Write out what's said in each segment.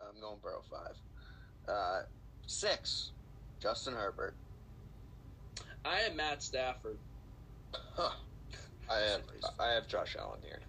I'm going Burrow five. Uh, six, Justin Herbert. I am Matt Stafford. Huh. I have I have Josh Allen here.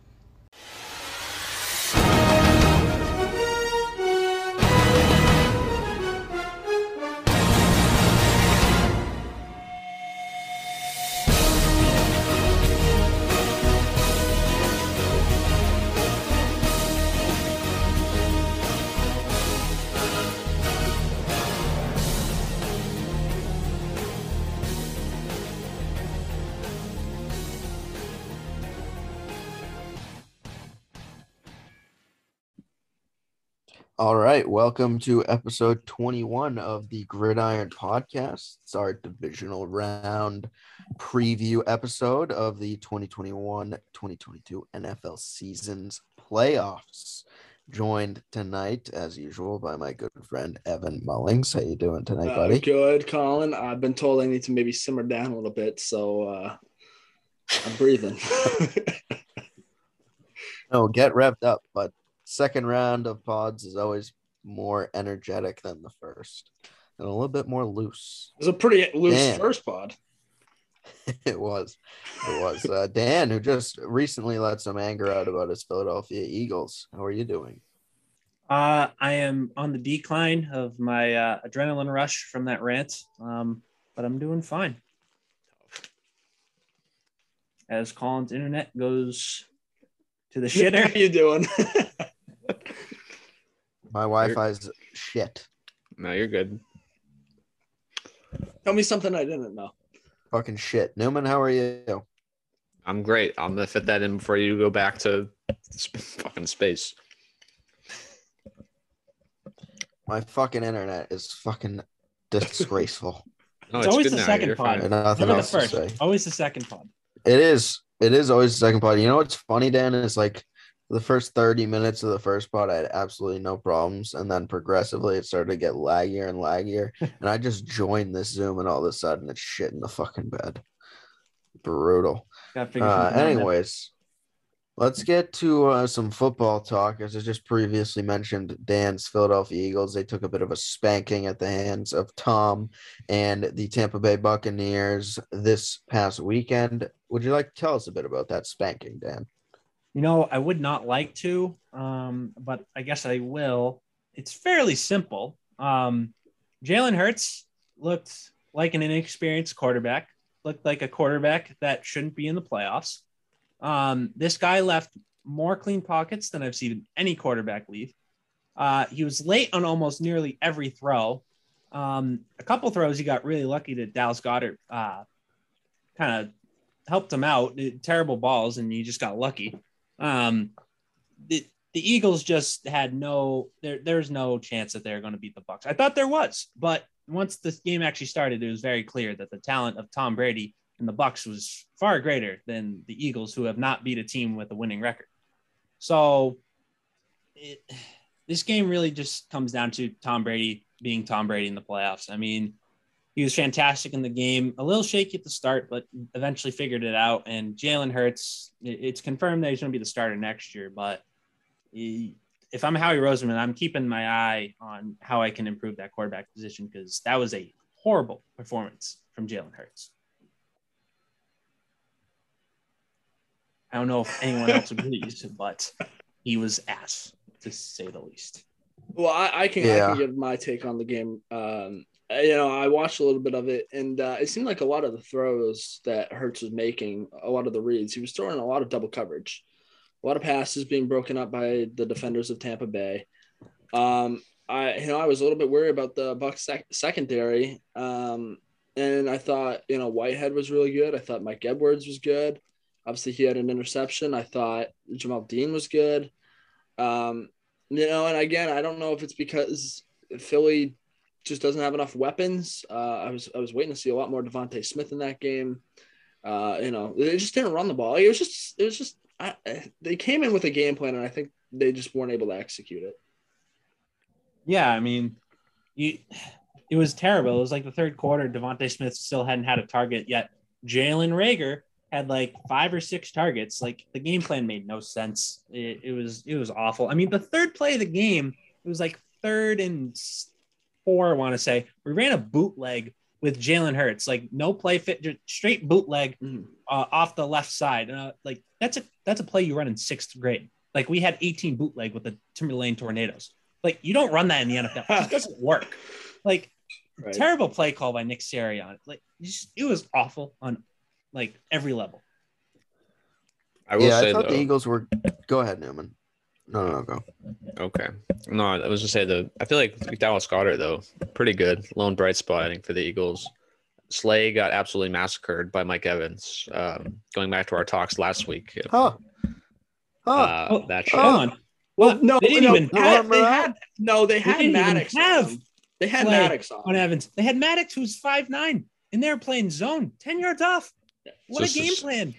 All right, welcome to episode 21 of the Gridiron Podcast. It's our divisional round preview episode of the 2021-2022 NFL season's playoffs. Joined tonight, as usual, by my good friend Evan Mullings. How you doing tonight, Uh, buddy? good, Colin. I've been told I need to maybe simmer down a little bit, so uh, I'm breathing. No, get revved up, but second round of pods is always more energetic than the first and a little bit more loose. it was a pretty loose Damn. first pod. it was. It was. Uh, Dan, who just recently let some anger out about his Philadelphia Eagles. How are you doing? Uh, I am on the decline of my uh, adrenaline rush from that rant, um, but I'm doing fine. As Colin's internet goes to the shitter. How shitter, you doing? My Wi Fi's shit. No, you're good. Tell me something I didn't know. Fucking shit. Newman, how are you? I'm great. I'm gonna fit that in before you go back to fucking space. My fucking internet is fucking disgraceful. No, It's always the now. second You're pod. nothing never the else to say. always the second pod. It is. It is always the second pod. You know what's funny, Dan? Is like the first 30 minutes of the first pod, I had absolutely no problems. And then progressively it started to get laggier and laggier. and I just joined this Zoom and all of a sudden it's shit in the fucking bed. Brutal. Uh, something out, man. anyways, let's get to uh, some football talk. As I just previously mentioned, Dan's Philadelphia Eagles, they took a bit of a spanking at the hands of Tom and the Tampa Bay Buccaneers this past weekend. Would you like to tell us a bit about that spanking, Dan? You know, I would not like to, um, but I guess I will. It's fairly simple. Um, Jalen Hurts looked like an inexperienced quarterback, looked like a quarterback that shouldn't be in the playoffs. Um, this guy left more clean pockets than I've seen any quarterback leave. Uh, he was late on almost nearly every throw. Um, a couple throws he got really lucky that Dallas Goedert uh, kind of helped him out. Terrible balls, and he just got lucky. Um, the the Eagles just had no there. There's no chance that they're going to beat the Bucks. I thought there was, but once this game actually started, it was very clear that the talent of Tom Brady and the Bucks was far greater than the Eagles, who have not beat a team with a winning record. So, it, this game really just comes down to Tom Brady being Tom Brady in the playoffs. I mean, he was fantastic in the game, a little shaky at the start, but eventually figured it out. And Jalen Hurts, it's confirmed that he's going to be the starter next year. But he, if I'm Howie Roseman, I'm keeping my eye on how I can improve that quarterback position because that was a horrible performance from Jalen Hurts. I don't know if anyone else agrees, but he was ass to say the least. Well, I, I can I can give my take on the game. Um, you know, I watched a little bit of it, and uh, it seemed like a lot of the throws that Hurts was making, a lot of the reads, he was throwing a lot of double coverage, a lot of passes being broken up by the defenders of Tampa Bay. Um, I you know I was a little bit worried about the Bucks sec- secondary, um, and I thought you know Whitehead was really good. I thought Mike Edwards was good. Obviously, he had an interception. I thought Jamel Dean was good. Um, you know, and again, I don't know if it's because Philly just doesn't have enough weapons. Uh, I was I was waiting to see a lot more DeVonta Smith in that game. Uh, you know, they just didn't run the ball. It was just it was just I, they came in with a game plan, and I think they just weren't able to execute it. Yeah, I mean, you, it was terrible. It was like the third quarter. DeVonta Smith still hadn't had a target yet. Jalen Reagor had like five or six targets. Like the game plan made no sense. It, it was it was awful. I mean, the third play of the game, it was like third and four, I want to say. We ran a bootleg with Jalen Hurts, like no play fit, just straight bootleg Mhm. uh, off the left side. Uh, like that's a that's a play you run in sixth grade. Like we had 18 bootleg with the Timberlane Tornadoes. Like you don't run that in the NFL. It doesn't work. Like Right. terrible play call by Nick Sirianni. Like just, it was awful on like every level. I will yeah, say I thought though. the Eagles were. Go ahead, Newman. No, no, no, go. Okay. No, I was just say the. I feel like Dallas Goedert though, pretty good. Lone bright spot I think for the Eagles. Slay got absolutely massacred by Mike Evans. Um, going back to our talks last week, Huh. Huh. uh, Oh, that shit. Hold on. Well, no, they didn't no, even they had, have- they had no, they had didn't Maddox. have on. They had Slay Maddox on. on Evans. They had Maddox, who's five nine, and they're playing zone, ten yards off. What This a game is- plan!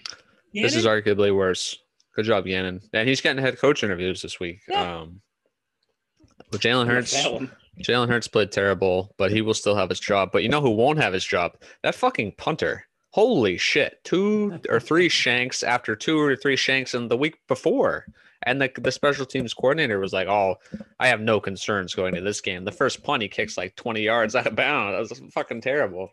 This is arguably worse. Good job, Gannon. And he's getting head coach interviews this week. Yeah. Um, but Jalen Hurts, Jalen Hurts played terrible, but he will still have his job. But you know who won't have his job? That fucking punter. Holy shit! Two or three shanks after two or three shanks in the week before, and the the special teams coordinator was like, "Oh, I have no concerns going to this game." The first punt he kicks like twenty yards out of bounds. That was fucking terrible.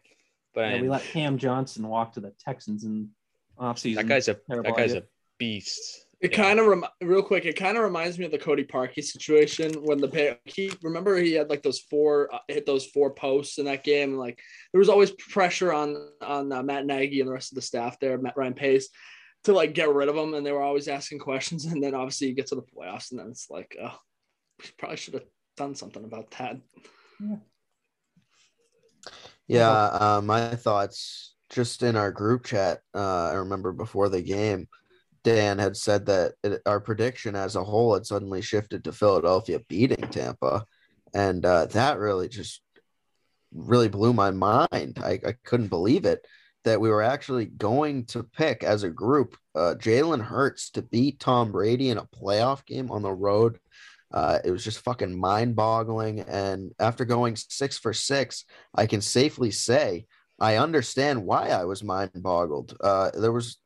But Yeah, we let Cam Johnston walk to the Texans in offseason. that guy's a Terrible that guy's idea. a beast. It Yeah. kind of rem- real quick. It kind of reminds me of the Cody Parkey situation when the pa- he remember he had like those four uh, hit those four posts in that game. And like there was always pressure on on uh, Matt Nagy and the rest of the staff there, Matt Ryan Pace, to like get rid of him. And they were always asking questions. And then obviously you get to the playoffs, and then it's like, oh, we probably should have done something about that. Yeah, uh, my thoughts just in our group chat. Uh, I remember before the game, Dan had said that it, our prediction as a whole had suddenly shifted to Philadelphia beating Tampa, and uh, that really just really blew my mind. I, I couldn't believe it that we were actually going to pick as a group uh, Jalen Hurts to beat Tom Brady in a playoff game on the road. Uh, it was just fucking mind boggling. And after going six for six, I can safely say I understand why I was mind boggled. Uh, there was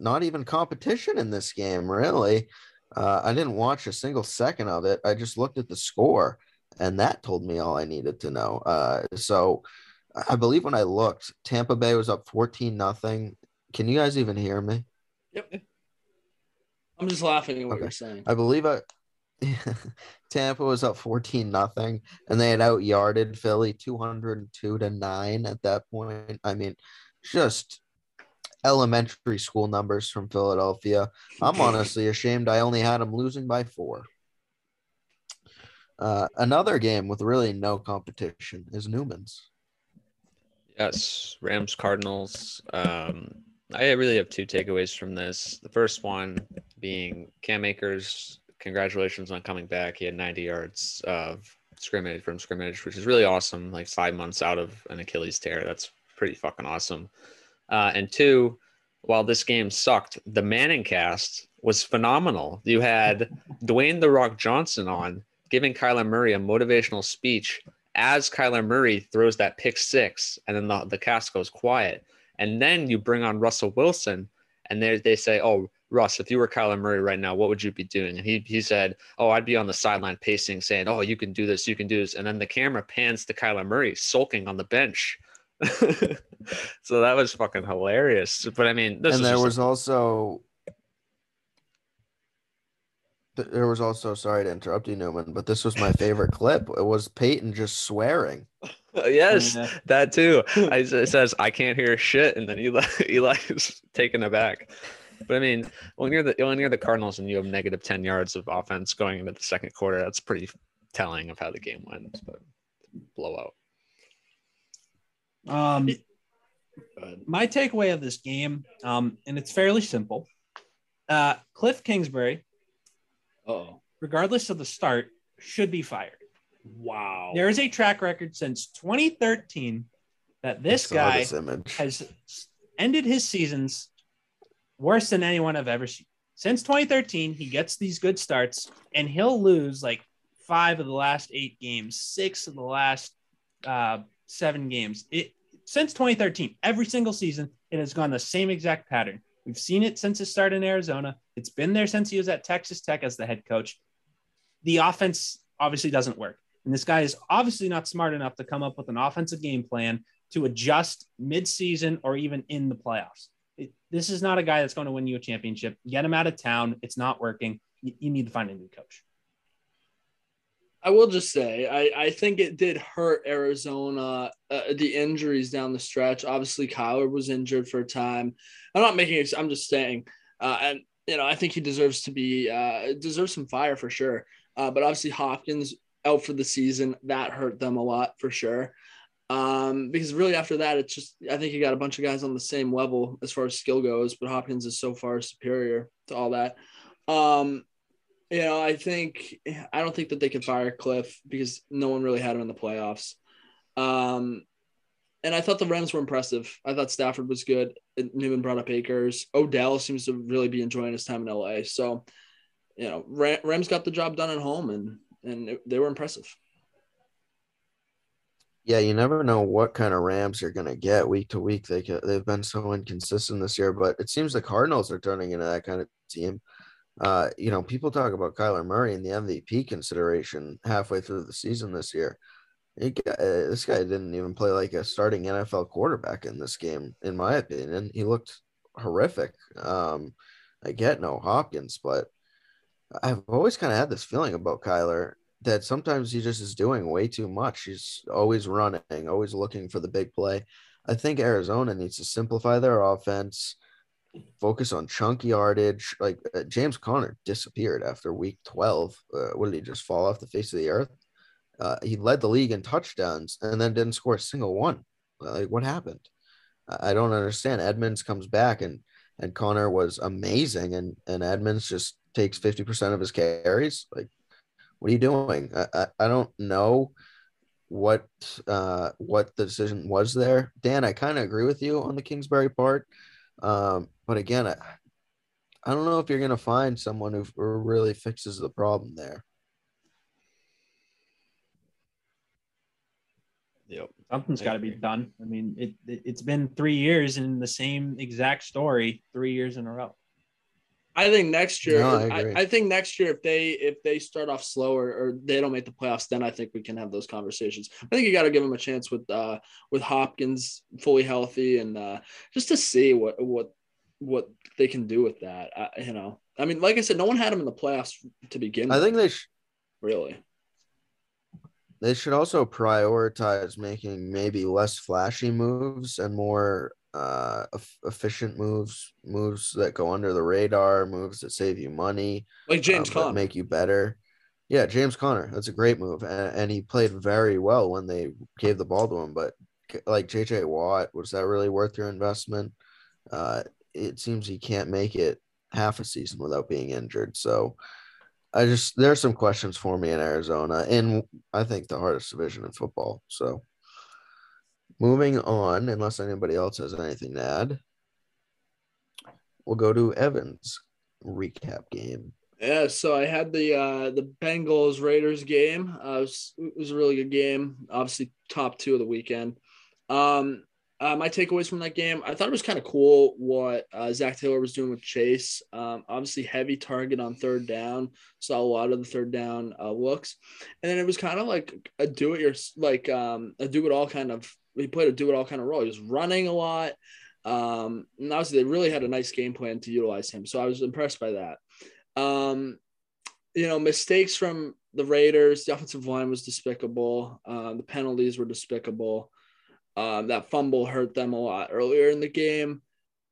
not even competition in this game, really. Uh, I didn't watch a single second of it. I just looked at the score, and that told me all I needed to know. Uh, so I believe when I looked, Tampa Bay was up 14 nothing. Can you guys even hear me? Yep. I'm just laughing at what Okay. you're saying. I believe I Tampa was up 14 nothing and they had out yarded Philly 202 to 9 at that point. I mean, just elementary school numbers from Philadelphia. I'm honestly ashamed I only had them losing by 4. Uh, another game with really no competition is Newman's. Yes, Rams Cardinals. Um, I really have two takeaways from this. The first one being Cam Akers. Congratulations on coming back. He had 90 yards of scrimmage from scrimmage, which is really awesome. Like five months out of an Achilles tear. That's pretty fucking awesome. Uh, and two, while this game sucked, the ManningCast was phenomenal. You had Dwayne the Rock Johnson on giving Kyler Murray a motivational speech as Kyler Murray throws that pick six, and then the, the cast goes quiet. And then you bring on Russell Wilson, and they, they say, Oh, Russ, if you were Kyler Murray right now, what would you be doing? And he, he said, Oh, I'd be on the sideline pacing, saying, Oh, you can do this, you can do this. And then the camera pans to Kyler Murray sulking on the bench. so that was fucking hilarious. But I mean, this and there just- was also there was also sorry to interrupt you newman but this was my favorite clip it was peyton just swearing yes, Yeah. that too. I, it says I can't hear shit, and then Eli Eli is taken aback. But I mean, when you're the when you're the Cardinals and you have negative ten yards of offense going into the second quarter, that's pretty telling of how the game went. But blowout. Um, my takeaway of this game, um, and it's fairly simple. Uh, Cliff Kingsbury, Oh, regardless of the start, should be fired. wow. There is a track record since 2013 that this guy this image has ended his seasons worse than anyone I've ever seen. Since 2013, he gets these good starts and he'll lose like five of the last eight games, six of the last uh, seven games. It since 2013, every single season, it has gone the same exact pattern. We've seen it since his start in Arizona. It's been there since he was at Texas Tech as the head coach. The offense obviously doesn't work. And this guy is obviously not smart enough to come up with an offensive game plan to adjust mid-season or even in the playoffs. It, this is not a guy that's going to win you a championship. Get him out of town. It's not working. You, you need to find a new coach. I will just say, I, I think it did hurt Arizona, uh, the injuries down the stretch. Obviously, Kyler was injured for a time. I'm not making I'm just saying. Uh, and, you know, I think he deserves to be, uh, deserves some fire for sure. Uh, but obviously, Hopkins out for the season. That hurt them a lot for sure. Um, because really after that, it's just, I think you got a bunch of guys on the same level as far as skill goes, but Hopkins is so far superior to all that. Um, you know, I think I don't think that they can fire Cliff because no one really had him in the playoffs. Um, and I thought the Rams were impressive. I thought Stafford was good. Newman brought up Akers. Odell seems to really be enjoying his time in LA. So, you know, Rams got the job done at home, and and they were impressive. Yeah, you never know what kind of Rams you're going to get week to week. They they've been so inconsistent this year, but it seems the Cardinals are turning into that kind of team. Uh, you know, people talk about Kyler Murray in the MVP consideration halfway through the season this year. He, uh, this guy didn't even play like a starting NFL quarterback in this game, in my opinion. He looked horrific. Um, I get no Hopkins, but I've always kind of had this feeling about Kyler that sometimes he just is doing way too much. He's always running, always looking for the big play. I think Arizona needs to simplify their offense focus on chunk yardage. Like uh, James Conner disappeared after week 12. Uh, what did he just fall off the face of the earth? Uh, he led the league in touchdowns and then didn't score a single one. Like what happened? I don't understand. Edmonds comes back and and Conner was amazing and and Edmonds just takes 50% of his carries. Like what are you doing? I, I, I don't know what uh what the decision was there. Dan, I kind of agree with you on the Kingsbury part. Um, but again, I, I don't know if you're going to find someone who really fixes the problem there. Yep. Something's got to be done. I mean, it, it has been three years in the same exact story, three years in a row. I think next year, no, I, I, I, think next year if they if they start off slower or they don't make the playoffs, then I think we can have those conversations. I think you got to give them a chance with uh with Hopkins fully healthy and uh just to see what what what they can do with that. I, you know, I mean, like I said, no one had him in the playoffs to begin. With. I with. think they sh- really. They should also prioritize making maybe less flashy moves and more uh efficient moves, moves that go under the radar, moves that save you money, like James um, Conner, make you better. Yeah, James Conner, that's a great move, and, and he played very well when they gave the ball to him. But like JJ Watt, was that really worth your investment? Uh, it seems he can't make it half a season without being injured. So I just there's some questions for me in Arizona, and I think the hardest division in football. So moving on, unless anybody else has anything to add, we'll go to Evans recap game. Yeah, so I had the uh, the Bengals Raiders game. Uh, it, was, it was a really good game. Obviously, top two of the weekend. Um, uh, my takeaways from that game, I thought it was kind of cool what uh, Zac Taylor was doing with Chase. Um, obviously, heavy target on third down. Saw a lot of the third down uh, looks, and then it was kind of like a do it your like um, a do it all kind of. He played a do it all kind of role. He was running a lot. Um, and obviously, they really had a nice game plan to utilize him. So I was impressed by that. Um, you know, mistakes from the Raiders. The offensive line was despicable. Uh, the penalties were despicable. Um, that fumble hurt them a lot earlier in the game.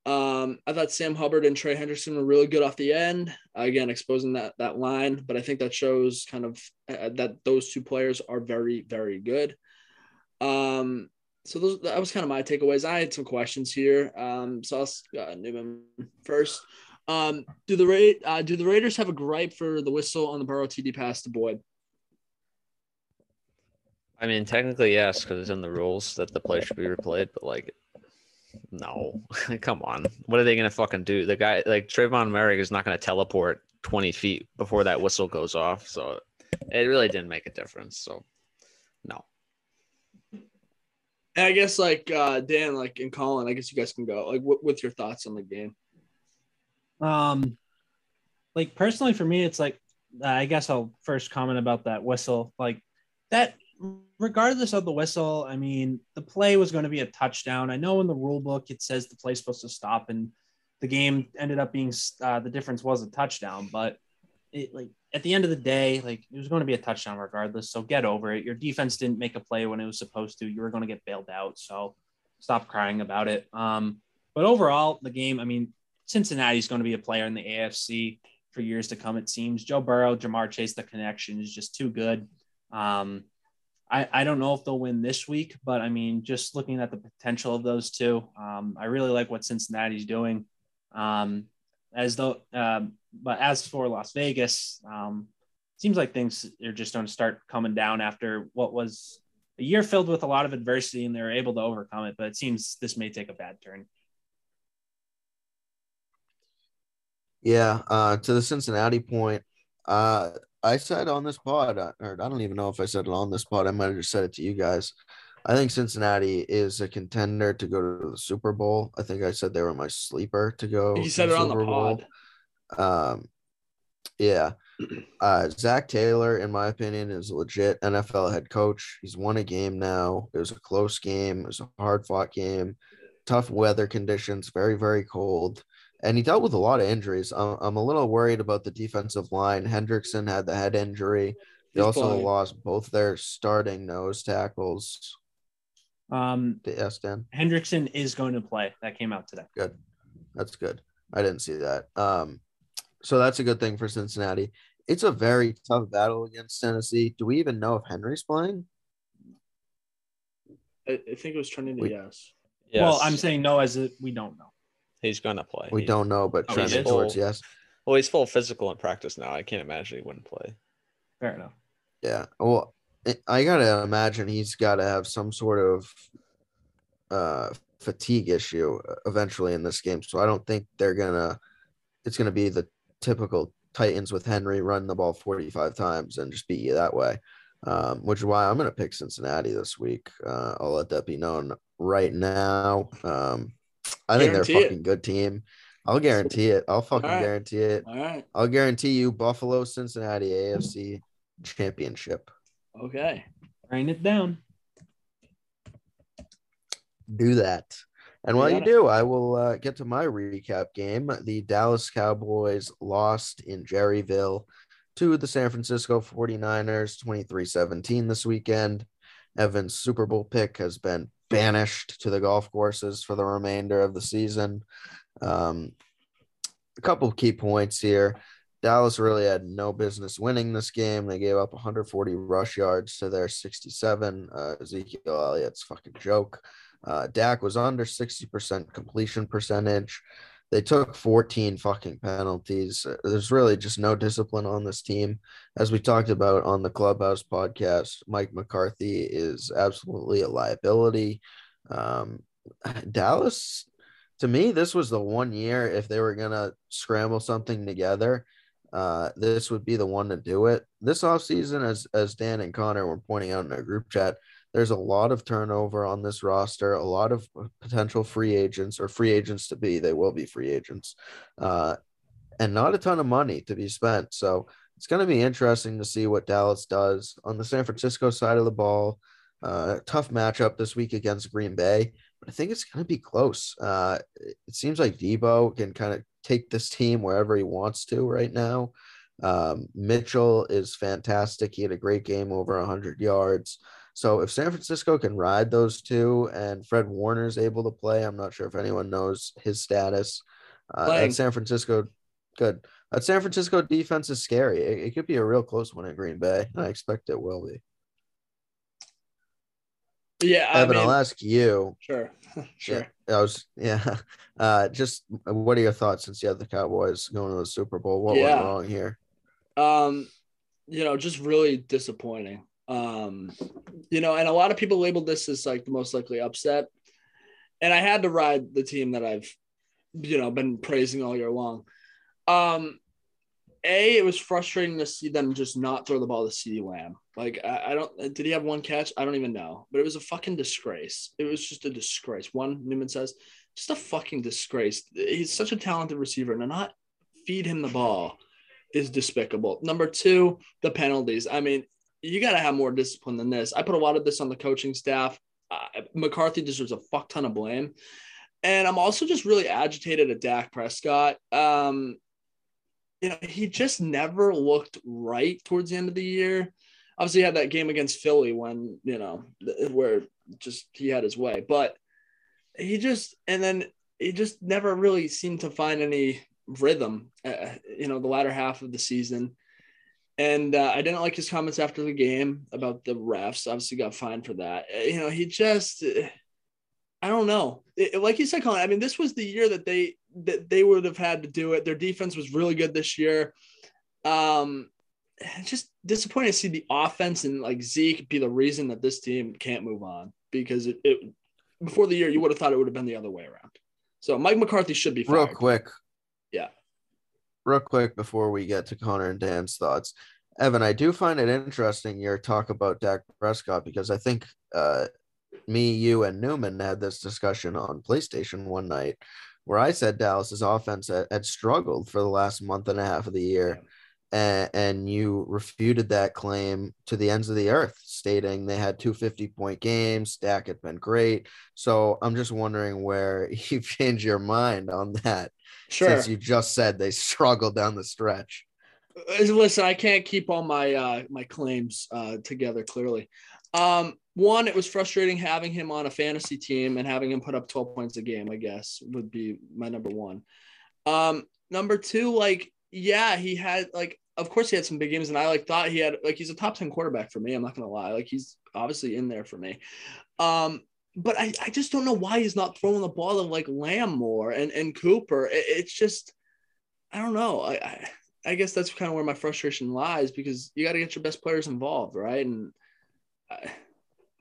Um, I thought Sam Hubbard and Trey Hendrickson were really good off the end. Again, exposing that that line, but I think that shows kind of uh, that those two players are very very good. Um, so those that was kind of my takeaways. I had some questions here. Um, so I'll uh, Newman first. Um, do the Ra- uh, do the Raiders have a gripe for the whistle on the Burrow TD pass to Boyd? I mean, technically, yes, because it's in the rules that the play should be replayed, but like, no, come on. What are they gonna fucking do? The guy, like Trevon Moehrig is not gonna teleport 20 feet before that whistle goes off. So it really didn't make a difference. So no. And I guess like uh, Dan, like and Colin, I guess you guys can go. Like, what, what's your thoughts on the game? Um, like personally for me, it's like I guess I'll first comment about that whistle. Like that regardless of the whistle, I mean, the play was going to be a touchdown. I know in the rule book it says the play's supposed to stop, and the game ended up being uh, the difference was a touchdown. But it like at the end of the day, like it was going to be a touchdown regardless. So get over it. Your defense didn't make a play when it was supposed to. You were going to get bailed out. So stop crying about it. Um, but overall, the game, I mean, Cincinnati's going to be a player in the AFC for years to come. It seems Joe Burrow, Ja'Marr Chase, the connection is just too good. Um, I, I don't know if they'll win this week, but I mean, just looking at the potential of those two, um, I really like what Cincinnati's doing. Um, as though, um, but as for Las Vegas, um, seems like things are just going to start coming down after what was a year filled with a lot of adversity, and they were able to overcome it. But it seems this may take a bad turn. Yeah, uh, to the Cincinnati point, uh, I said on this pod, uh, or I don't even know if I said it on this pod. I might have just said it to you guys. I think Cincinnati is a contender to go to the Super Bowl. I think I said they were my sleeper to go. You said it on the pod. Um, yeah. Uh, Zac Taylor, in my opinion, is a legit NFL head coach. He's won a game now. It was a close game. It was a hard fought game. Tough weather conditions, very, very cold. And he dealt with a lot of injuries. I'm, I'm a little worried about the defensive line. Hendrickson had the head injury. They He's also lost both their starting nose tackles. Um, yes, Dan. Hendrickson is going to play. That came out today. Good. That's good. I didn't see that. Um, so that's a good thing for Cincinnati. It's a very tough battle against Tennessee. Do we even know if Henry's playing? I, I think it was turning to we, yes. yes. Well, I'm saying no, as it, we don't know. He's gonna play. We don't know, but oh, trending towards yes. Well, he's full physical in practice now. I can't imagine he wouldn't play. Fair enough. Yeah. Well, I gotta imagine he's got to have some sort of uh, fatigue issue eventually in this game. So I don't think they're gonna. It's gonna be the typical Titans with Henry run the ball 45 times and just beat you that way. Um, which is why I'm going to pick Cincinnati this week. Uh, I'll let that be known right now. Um, I think they're a fucking it. good team. I'll guarantee it. I'll fucking right. guarantee it. All right. I'll guarantee you Buffalo, Cincinnati, AFC championship. Okay. Write it down. Do that. And while you do, I will uh, get to my recap game. The Dallas Cowboys lost in Jerryville to the San Francisco 49ers 23 17 this weekend. Evan's Super Bowl pick has been banished to the golf courses for the remainder of the season. Um, a couple of key points here. Dallas really had no business winning this game. They gave up 140 rush yards to their 67. Uh, Ezekiel Elliott's fucking joke. Uh, Dak was under 60% completion percentage. They took 14 fucking penalties. There's really just no discipline on this team. As we talked about on the Clubhouse podcast, Mike McCarthy is absolutely a liability. Um, Dallas, to me, this was the one year if they were going to scramble something together, uh, this would be the one to do it. This offseason, as, as Dan and Connor were pointing out in our group chat, there's a lot of turnover on this roster, a lot of potential free agents or free agents to be. They will be free agents, uh, and not a ton of money to be spent. So it's going to be interesting to see what Dallas does on the San Francisco side of the ball. Uh, tough matchup this week against Green Bay, but I think it's going to be close. Uh, it seems like Deebo can kind of take this team wherever he wants to right now. Um, Mitchell is fantastic. He had a great game over 100 yards. So if San Francisco can ride those two and Fred Warner is able to play, I'm not sure if anyone knows his status. Uh, at San Francisco, good. That San Francisco defense is scary. It, it, could be a real close one at Green Bay. I expect it will be. Yeah, I Evan, mean, I'll ask you. Sure, sure. Yeah, I was. Yeah, uh, just what are your thoughts since you have the Cowboys going to the Super Bowl? What yeah. went wrong here? Um, you know, just really disappointing. Um, you know, and a lot of people labeled this as like the most likely upset. And I had to ride the team that I've, you know, been praising all year long. Um, a, it was frustrating to see them just not throw the ball to CeeDee Lamb. Like, I, I, don't, did he have one catch? I don't even know, but it was a fucking disgrace. It was just a disgrace. One, Newman says, just a fucking disgrace. He's such a talented receiver and to not feed him the ball is despicable. Number two, the penalties. I mean, you got to have more discipline than this. I put a lot of this on the coaching staff. Uh, McCarthy deserves a fuck ton of blame. And I'm also just really agitated at Dak Prescott. Um, you know, he just never looked right towards the end of the year. Obviously, he had that game against Philly when, you know, where just he had his way. But he just, and then he just never really seemed to find any rhythm, uh, you know, the latter half of the season. And uh, I didn't like his comments after the game about the refs. Obviously, got fined for that. Uh, you know, he just, uh, I don't know. It, like you said, Colin. I mean, this was the year that they that they would have had to do it. Their defense was really good this year. Um, just disappointing to see the offense and like Zeke be the reason that this team can't move on because it, it before the year you would have thought it would have been the other way around. So Mike McCarthy should be fired. real quick. Yeah. Real quick before we get to Connor and Dan's thoughts. Evan, I do find it interesting your talk about Dak Prescott because I think uh, me, you, and Newman had this discussion on PlayStation one night where I said Dallas's offense had, had struggled for the last month and a half of the year. And, and you refuted that claim to the ends of the earth, stating they had two 50 point games. Dak had been great. So I'm just wondering where you changed your mind on that. Sure. Since you just said they struggled down the stretch. Uh, listen, I can't keep all my uh, my claims uh, together clearly. Um, one, it was frustrating having him on a fantasy team and having him put up 12 points a game, I guess, would be my number one. Um, number two, like, yeah, he had like of course he had some big games, and I like thought he had like he's a top 10 quarterback for me. I'm not gonna lie, like he's obviously in there for me. Um, but I, I just don't know why he's not throwing the ball to like Lamb more and, and Cooper. It, it's just I don't know. I, I I guess that's kind of where my frustration lies because you got to get your best players involved, right? And I,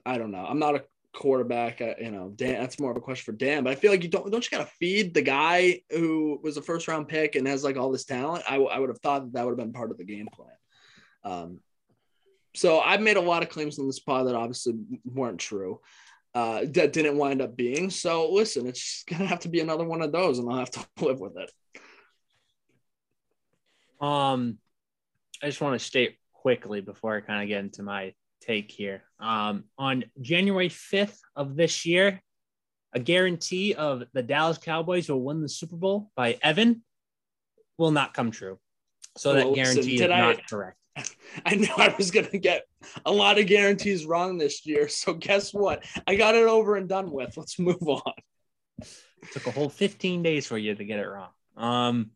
I don't know. I'm not a quarterback. I, you know, Dan. That's more of a question for Dan. But I feel like you don't don't you got to feed the guy who was a first round pick and has like all this talent. I, I would have thought that that would have been part of the game plan. Um, so I've made a lot of claims on this pod that obviously weren't true. Uh, that didn't wind up being. So listen, it's gonna have to be another one of those, and I'll have to live with it. Um, I just want to state quickly before I kind of get into my take here. Um, on January 5th of this year, a guarantee of the Dallas Cowboys will win the Super Bowl by Evan will not come true. So that guarantee is I, not correct. I knew I was going to get a lot of guarantees wrong this year. So guess what? I got it over and done with. Let's move on. It took a whole 15 days for you to get it wrong. Um,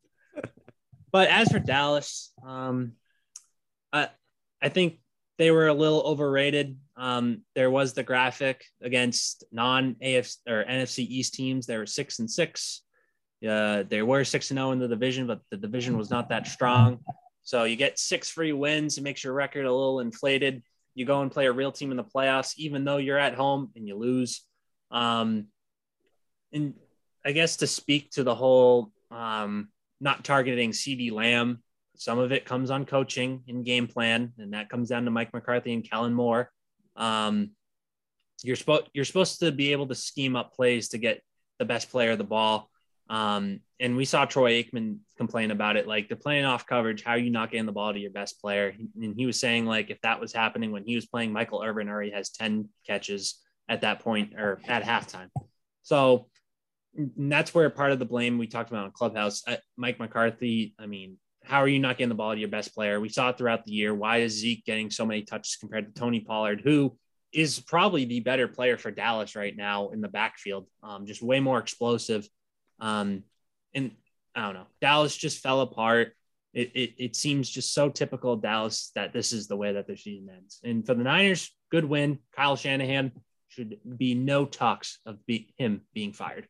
but as for Dallas, um, I, I think they were a little overrated. Um, there was the graphic against non AFC or NFC East teams. They were six and six. Uh, they were six and zero oh in the division, but the division was not that strong. So you get six free wins. It makes your record a little inflated. You go and play a real team in the playoffs, even though you're at home and you lose. Um, and I guess to speak to the whole um, not targeting CeeDee Lamb some of it comes on coaching and game plan, and that comes down to Mike McCarthy and Kellen Moore. Um, you're supposed you're supposed to be able to scheme up plays to get the best player the ball. Um, and we saw Troy Aikman complain about it. Like they're playing off coverage. How are you not getting the ball to your best player? And he was saying like if that was happening when he was playing, Michael Irvin already has 10 catches at that point or at halftime. So that's where part of the blame we talked about in Clubhouse. Uh, Mike McCarthy, I mean, how are you not getting the ball to your best player? We saw it throughout the year. Why is Zeke getting so many touches compared to Tony Pollard, who is probably the better player for Dallas right now in the backfield? Um, just way more explosive. Um, and I don't know. Dallas just fell apart. It, it, it seems just so typical Dallas that this is the way that the season ends. And for the Niners, good win. Kyle Shanahan should be no talks of be, him being fired.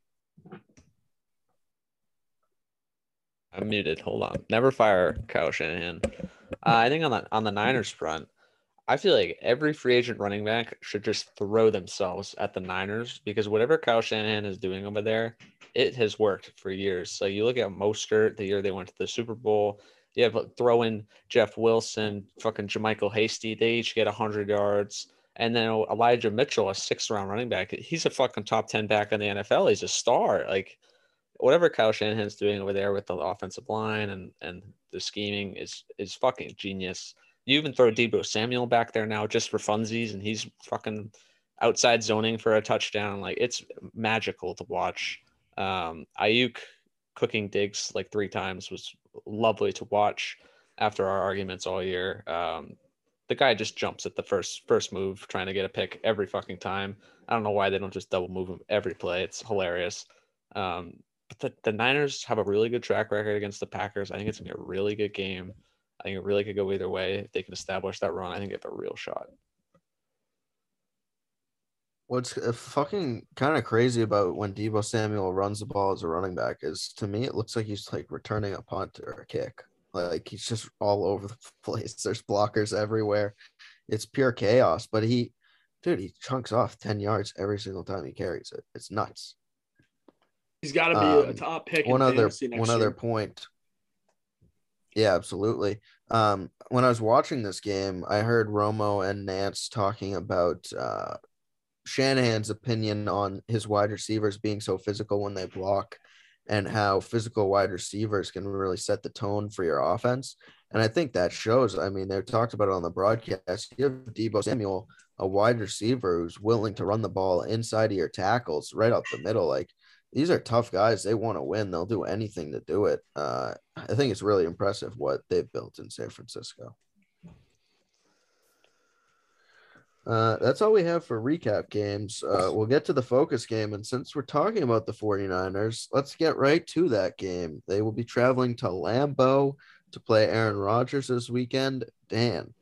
I'm muted. Hold on. Never fire Kyle Shanahan. Uh, I think on the on the Niners front, I feel like every free agent running back should just throw themselves at the Niners because whatever Kyle Shanahan is doing over there, it has worked for years. So you look at Mostert, the year they went to the Super Bowl. You have throw in Jeff Wilson, fucking JaMycal Hasty. They each get hundred yards. And then Elijah Mitchell, a six round running back. He's a fucking top 10 back in the NFL. He's a star. Like whatever Kyle Shanahan's doing over there with the offensive line and and the scheming is is fucking genius. You even throw Deebo Samuel back there now just for funsies, and he's fucking outside zoning for a touchdown. Like it's magical to watch. Um, Aiyuk cooking digs like three times was lovely to watch after our arguments all year. Um, the guy just jumps at the first first move, trying to get a pick every fucking time. I don't know why they don't just double move him every play. It's hilarious. Um, but the, the Niners have a really good track record against the Packers. I think it's gonna be a really good game. I think it really could go either way. If they can establish that run, I think they have a real shot. What's uh, fucking kind of crazy about when Deebo Samuel runs the ball as a running back is to me it looks like he's like returning a punt or a kick. Like he's just all over the place. There's blockers everywhere. It's pure chaos. But he, dude, he chunks off 10 yards every single time he carries it. It's nuts. He's got to be a Um, top pick. one in other one year. other point. Yeah, absolutely. Um, when I was watching this game, I heard Romo and Nance talking about uh, Shanahan's opinion on his wide receivers being so physical when they block, and how physical wide receivers can really set the tone for your offense. And I think that shows. I mean, they talked about it on the broadcast. You have Deebo Samuel, a wide receiver who's willing to run the ball inside of your tackles, right up the middle. Like these are tough guys. They want to win. They'll do anything to do it. Uh, I think it's really impressive what they've built in San Francisco. Uh, that's all we have for recap games. Uh, we'll get to the focus game. And since we're talking about the 49ers, let's get right to that game. They will be traveling to Lambeau to play Aaron Rodgers this weekend. Dan.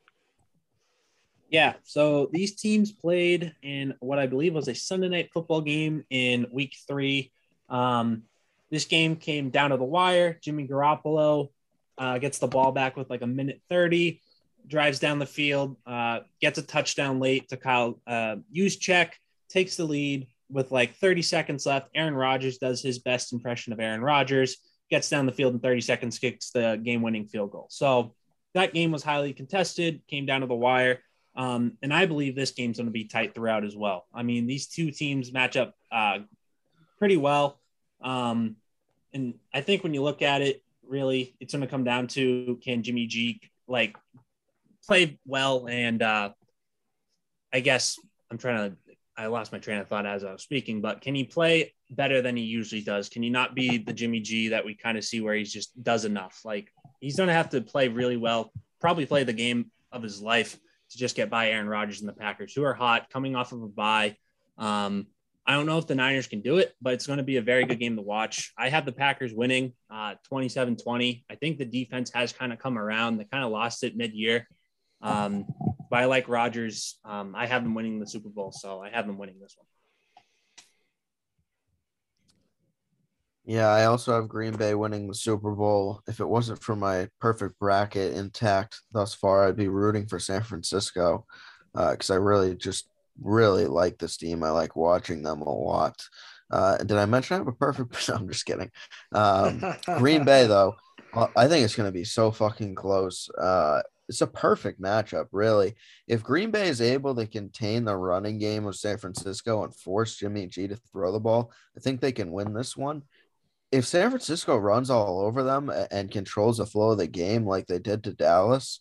Yeah, so these teams played in what I believe was a Sunday night football game in week three. Um, this game came down to the wire. Jimmy Garoppolo uh, gets the ball back with like a minute 30, drives down the field, uh, gets a touchdown late to Kyle uh, check, takes the lead with like 30 seconds left. Aaron Rodgers does his best impression of Aaron Rodgers, gets down the field in 30 seconds, kicks the game winning field goal. So that game was highly contested, came down to the wire. Um, and I believe this game's going to be tight throughout as well. I mean, these two teams match up uh, pretty well. Um, and I think when you look at it, really, it's going to come down to can Jimmy G like play well? And uh, I guess I'm trying to, I lost my train of thought as I was speaking, but can he play better than he usually does? Can he not be the Jimmy G that we kind of see where he just does enough? Like he's going to have to play really well, probably play the game of his life to just get by Aaron Rodgers and the Packers, who are hot, coming off of a bye. Um, I don't know if the Niners can do it, but it's going to be a very good game to watch. I have the Packers winning uh, 27 20. I think the defense has kind of come around. They kind of lost it mid year. Um, but I like Rodgers. Um, I have them winning the Super Bowl, so I have them winning this one. Yeah, I also have Green Bay winning the Super Bowl. If it wasn't for my perfect bracket intact thus far, I'd be rooting for San Francisco because I really just really like this team. I like watching them a lot. Uh, did I mention I have a perfect? No, I'm just kidding. Um, Green Bay, though, I think it's going to be so fucking close. Uh, it's a perfect matchup, really. If Green Bay is able to contain the running game of San Francisco and force Jimmy G to throw the ball, I think they can win this one if San Francisco runs all over them and controls the flow of the game like they did to Dallas,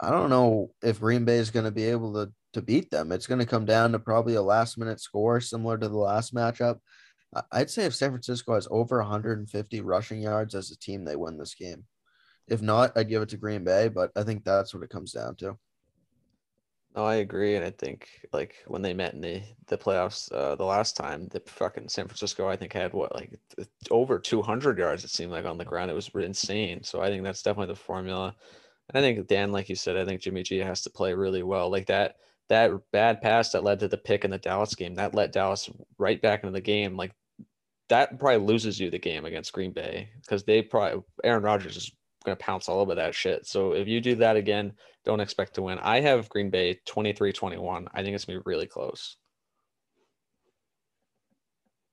I don't know if Green Bay is going to be able to to beat them. It's going to come down to probably a last minute score similar to the last matchup. I'd say if San Francisco has over 150 rushing yards as a team, they win this game. If not, I'd give it to Green Bay, but I think that's what it comes down to. No, I agree, and I think like when they met in the the playoffs uh, the last time, the fucking San Francisco I think had what like over 200 yards. It seemed like on the ground, it was insane. So I think that's definitely the formula. And I think Dan, like you said, I think Jimmy G has to play really well. Like that that bad pass that led to the pick in the Dallas game that let Dallas right back into the game. Like that probably loses you the game against Green Bay because they probably Aaron Rodgers is going to pounce all over that shit. So if you do that again, don't expect to win. I have Green Bay 23 21. I think it's going to be really close.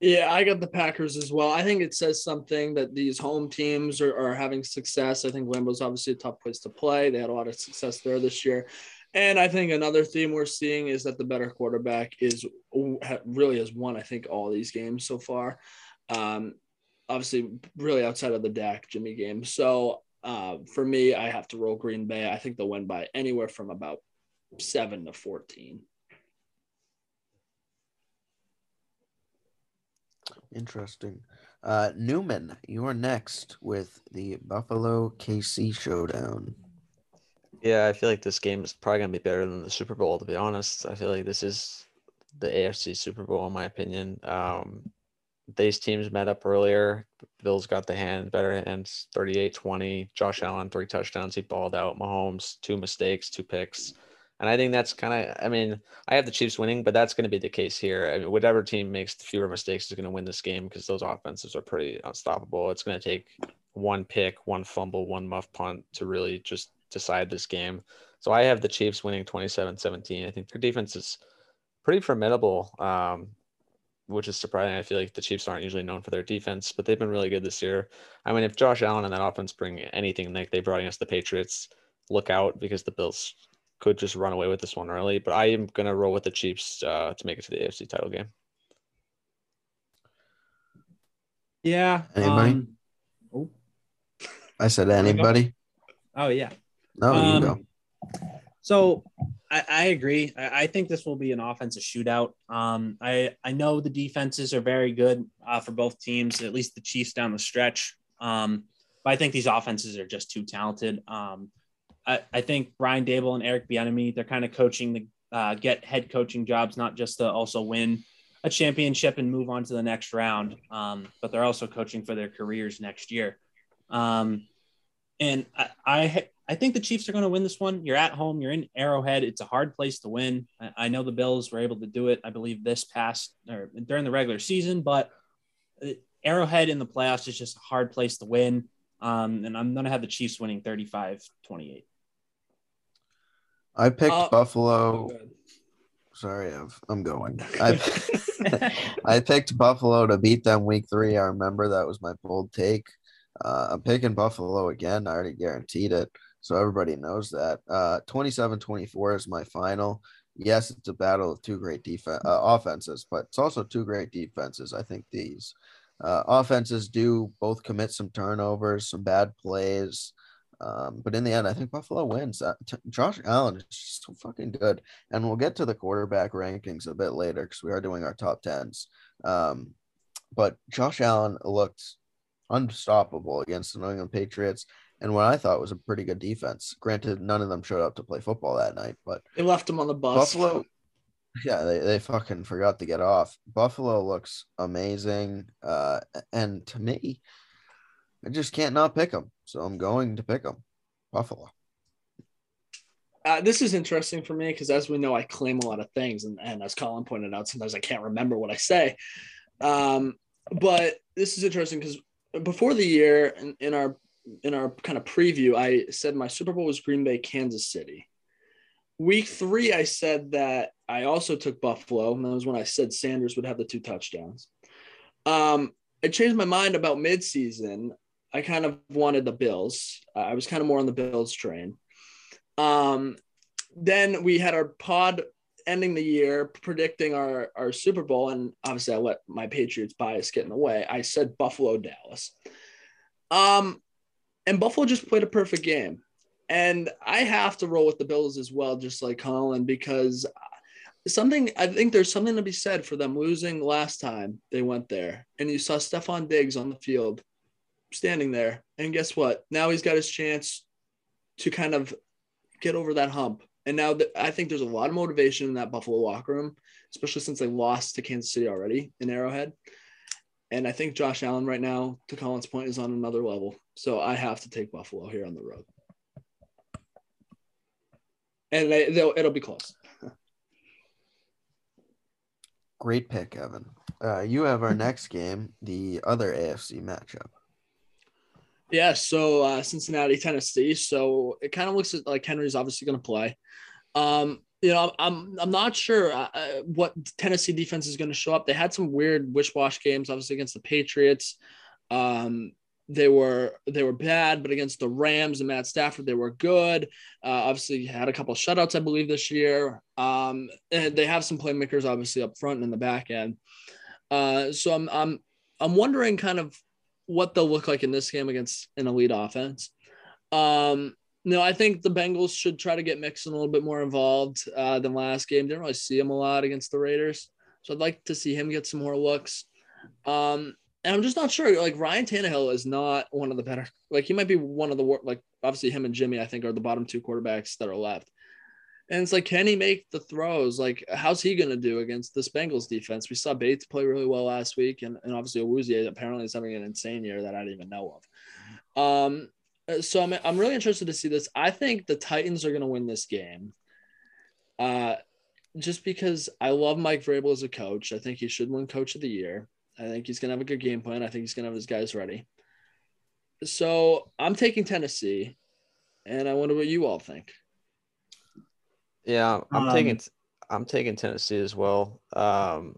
Yeah, I got the Packers as well. I think it says something that these home teams are, are having success. I think Lambeau's obviously a tough place to play. They had a lot of success there this year. And I think another theme we're seeing is that the better quarterback is really has won, I think, all these games so far. Um, obviously, really outside of the Dak Jimmy game. So uh, for me, I have to roll Green Bay. I think they'll win by anywhere from about seven to 14. Interesting. Uh, Newman, you are next with the Buffalo KC showdown. Yeah, I feel like this game is probably gonna be better than the Super Bowl. To be honest, I feel like this is the AFC Super Bowl in my opinion. Um, these teams met up earlier. Bills got the hand better hands 38-20. Josh Allen three touchdowns. He balled out. Mahomes two mistakes, two picks. And I think that's kind of, I mean, I have the Chiefs winning, but that's going to be the case here. I mean, whatever team makes fewer mistakes is going to win this game because those offenses are pretty unstoppable. It's going to take one pick, one fumble, one muff punt to really just decide this game. So I have the Chiefs winning 27 17. I think their defense is pretty formidable, um, which is surprising. I feel like the Chiefs aren't usually known for their defense, but they've been really good this year. I mean, if Josh Allen and that offense bring anything like they brought against the Patriots, look out because the Bills could just run away with this one early. But I am gonna roll with the Chiefs uh, to make it to the AFC title game. Yeah. Anybody? um, oh, I said anybody. oh yeah. No, you Um, go. So I, I agree. I, I think this will be an offensive shootout. Um, I I know the defenses are very good uh, for both teams, at least the Chiefs down the stretch. Um, but I think these offenses are just too talented. Um, I, I think Brian Daboll and Eric Bieniemy, they're kind of coaching the uh, get head coaching jobs, not just to also win a championship and move on to the next round, um, but they're also coaching for their careers next year. Um, and I, I I think the Chiefs are going to win this one. You're at home. You're in Arrowhead. It's a hard place to win. I, I know the Bills were able to do it. I believe this past or during the regular season, but uh, Arrowhead in the playoffs is just a hard place to win. Um, and I'm going to have the Chiefs winning 35 28. I picked Uh, Buffalo. Oh. Sorry, I've, I'm going. I I picked Buffalo to beat them week three. I remember that was my bold take. Uh, I'm picking Buffalo again. I already guaranteed it. So everybody knows that. Uh, 27-24 is my final. Yes, it's a battle of two great defense uh, offenses, but it's also two great defenses. I think these uh, offenses do both commit some turnovers, some bad plays. Um, but in the end, I think Buffalo wins. Uh, t- Josh Allen is so fucking good, and we'll get to the quarterback rankings a bit later because we are doing our top tens. Um, but Josh Allen looked unstoppable against the New England Patriots, and what I thought was a pretty good defense. Granted, none of them showed up to play football that night, but They left them on the bus. Buffalo, yeah, they, they fucking forgot to get off. Buffalo looks amazing. Uh, and to me, I just can't not pick them. So I'm going to pick them. Buffalo. Uh, this is interesting for me because, as we know, I claim a lot of things, and, and as Colin pointed out, sometimes I can't remember what I say. Um, but this is interesting because before the year, in, in our in our kind of preview, I said my Super Bowl was Green Bay, Kansas City. Week three, I said that I also took Buffalo, and that was when I said Sanders would have the two touchdowns. Um, I changed my mind about midseason. I kind of wanted the Bills. I was kind of more on the Bills train. Um, then we had our pod ending the year predicting our, our Super Bowl, and obviously I let my Patriots bias get in the way. I said Buffalo, Dallas. Um, and Buffalo just played a perfect game. And I have to roll with the Bills as well, just like Colin, because something I think there's something to be said for them losing last time they went there. And you saw Stefon Diggs on the field standing there. And guess what? Now he's got his chance to kind of get over that hump. And now I think there's a lot of motivation in that Buffalo locker room, especially since they lost to Kansas City already in Arrowhead. And I think Josh Allen right now, to Colin's point, is on another level. So I have to take Buffalo here on the road. And they, it'll be close. Great pick, Evan. Uh, you have our next game, the other AFC matchup. Yeah, so uh, Cincinnati, Tennessee. So it kind of looks like Henry's obviously going to play. Um, you know, I'm I'm not sure uh, uh, what Tennessee defense is going to show up. They had some weird wish-wash games, obviously against the Patriots. Um, they were they were bad, but against the Rams and Matt Stafford, they were good. Uh, obviously, had a couple shutouts, I believe, this year. Um, and they have some playmakers, obviously, up front and in the back end. Uh, so I'm I'm I'm wondering kind of what they'll look like in this game against an elite offense. Um, no, I think the Bengals should try to get Mixon a little bit more involved uh, than last game. Didn't really see him a lot against the Raiders, so I'd like to see him get some more looks. Um, and I'm just not sure. Like Ryan Tannehill is not one of the better. Like he might be one of the like obviously him and Jimmy I think are the bottom two quarterbacks that are left. And it's like, can he make the throws? Like, how's he going to do against this Bengals defense? We saw Bates play really well last week, and, and obviously Awuzie apparently is having an insane year that I didn't even know of. Um, so I'm, I'm really interested to see this. I think the Titans are going to win this game. Uh, just because I love Mike Vrabel as a coach. I think he should win Coach of the Year. I think he's going to have a good game plan. I think he's going to have his guys ready. So I'm taking Tennessee, and I wonder what you all think. Yeah, I'm Um, taking I'm taking Tennessee as well. Um,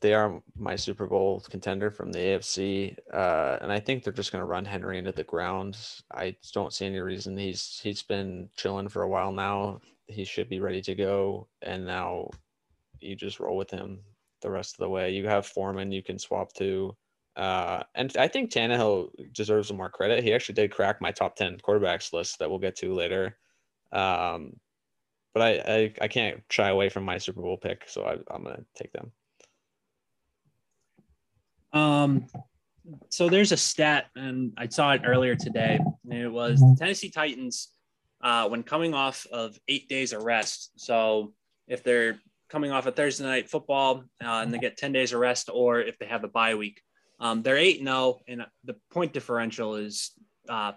they are my Super Bowl contender from the AFC, uh, and I think they're just going to run Henry into the ground. I don't see any reason. He's he's been chilling for a while now. He should be ready to go, and now you just roll with him the rest of the way. You have Foreman you can swap to. Uh, and I think Tannehill deserves some more credit. He actually did crack my top 10 quarterbacks list that we'll get to later. Um, but I, I, I can't shy away from my Super Bowl pick, so I, I'm going to take them. Um, so there's a stat, and I saw it earlier today. It was the Tennessee Titans uh, when coming off of eight days of rest. So if they're coming off a Thursday night football uh, and they get 10 days of rest, or if they have a bye week, um, they're 8 0, and the point differential is uh,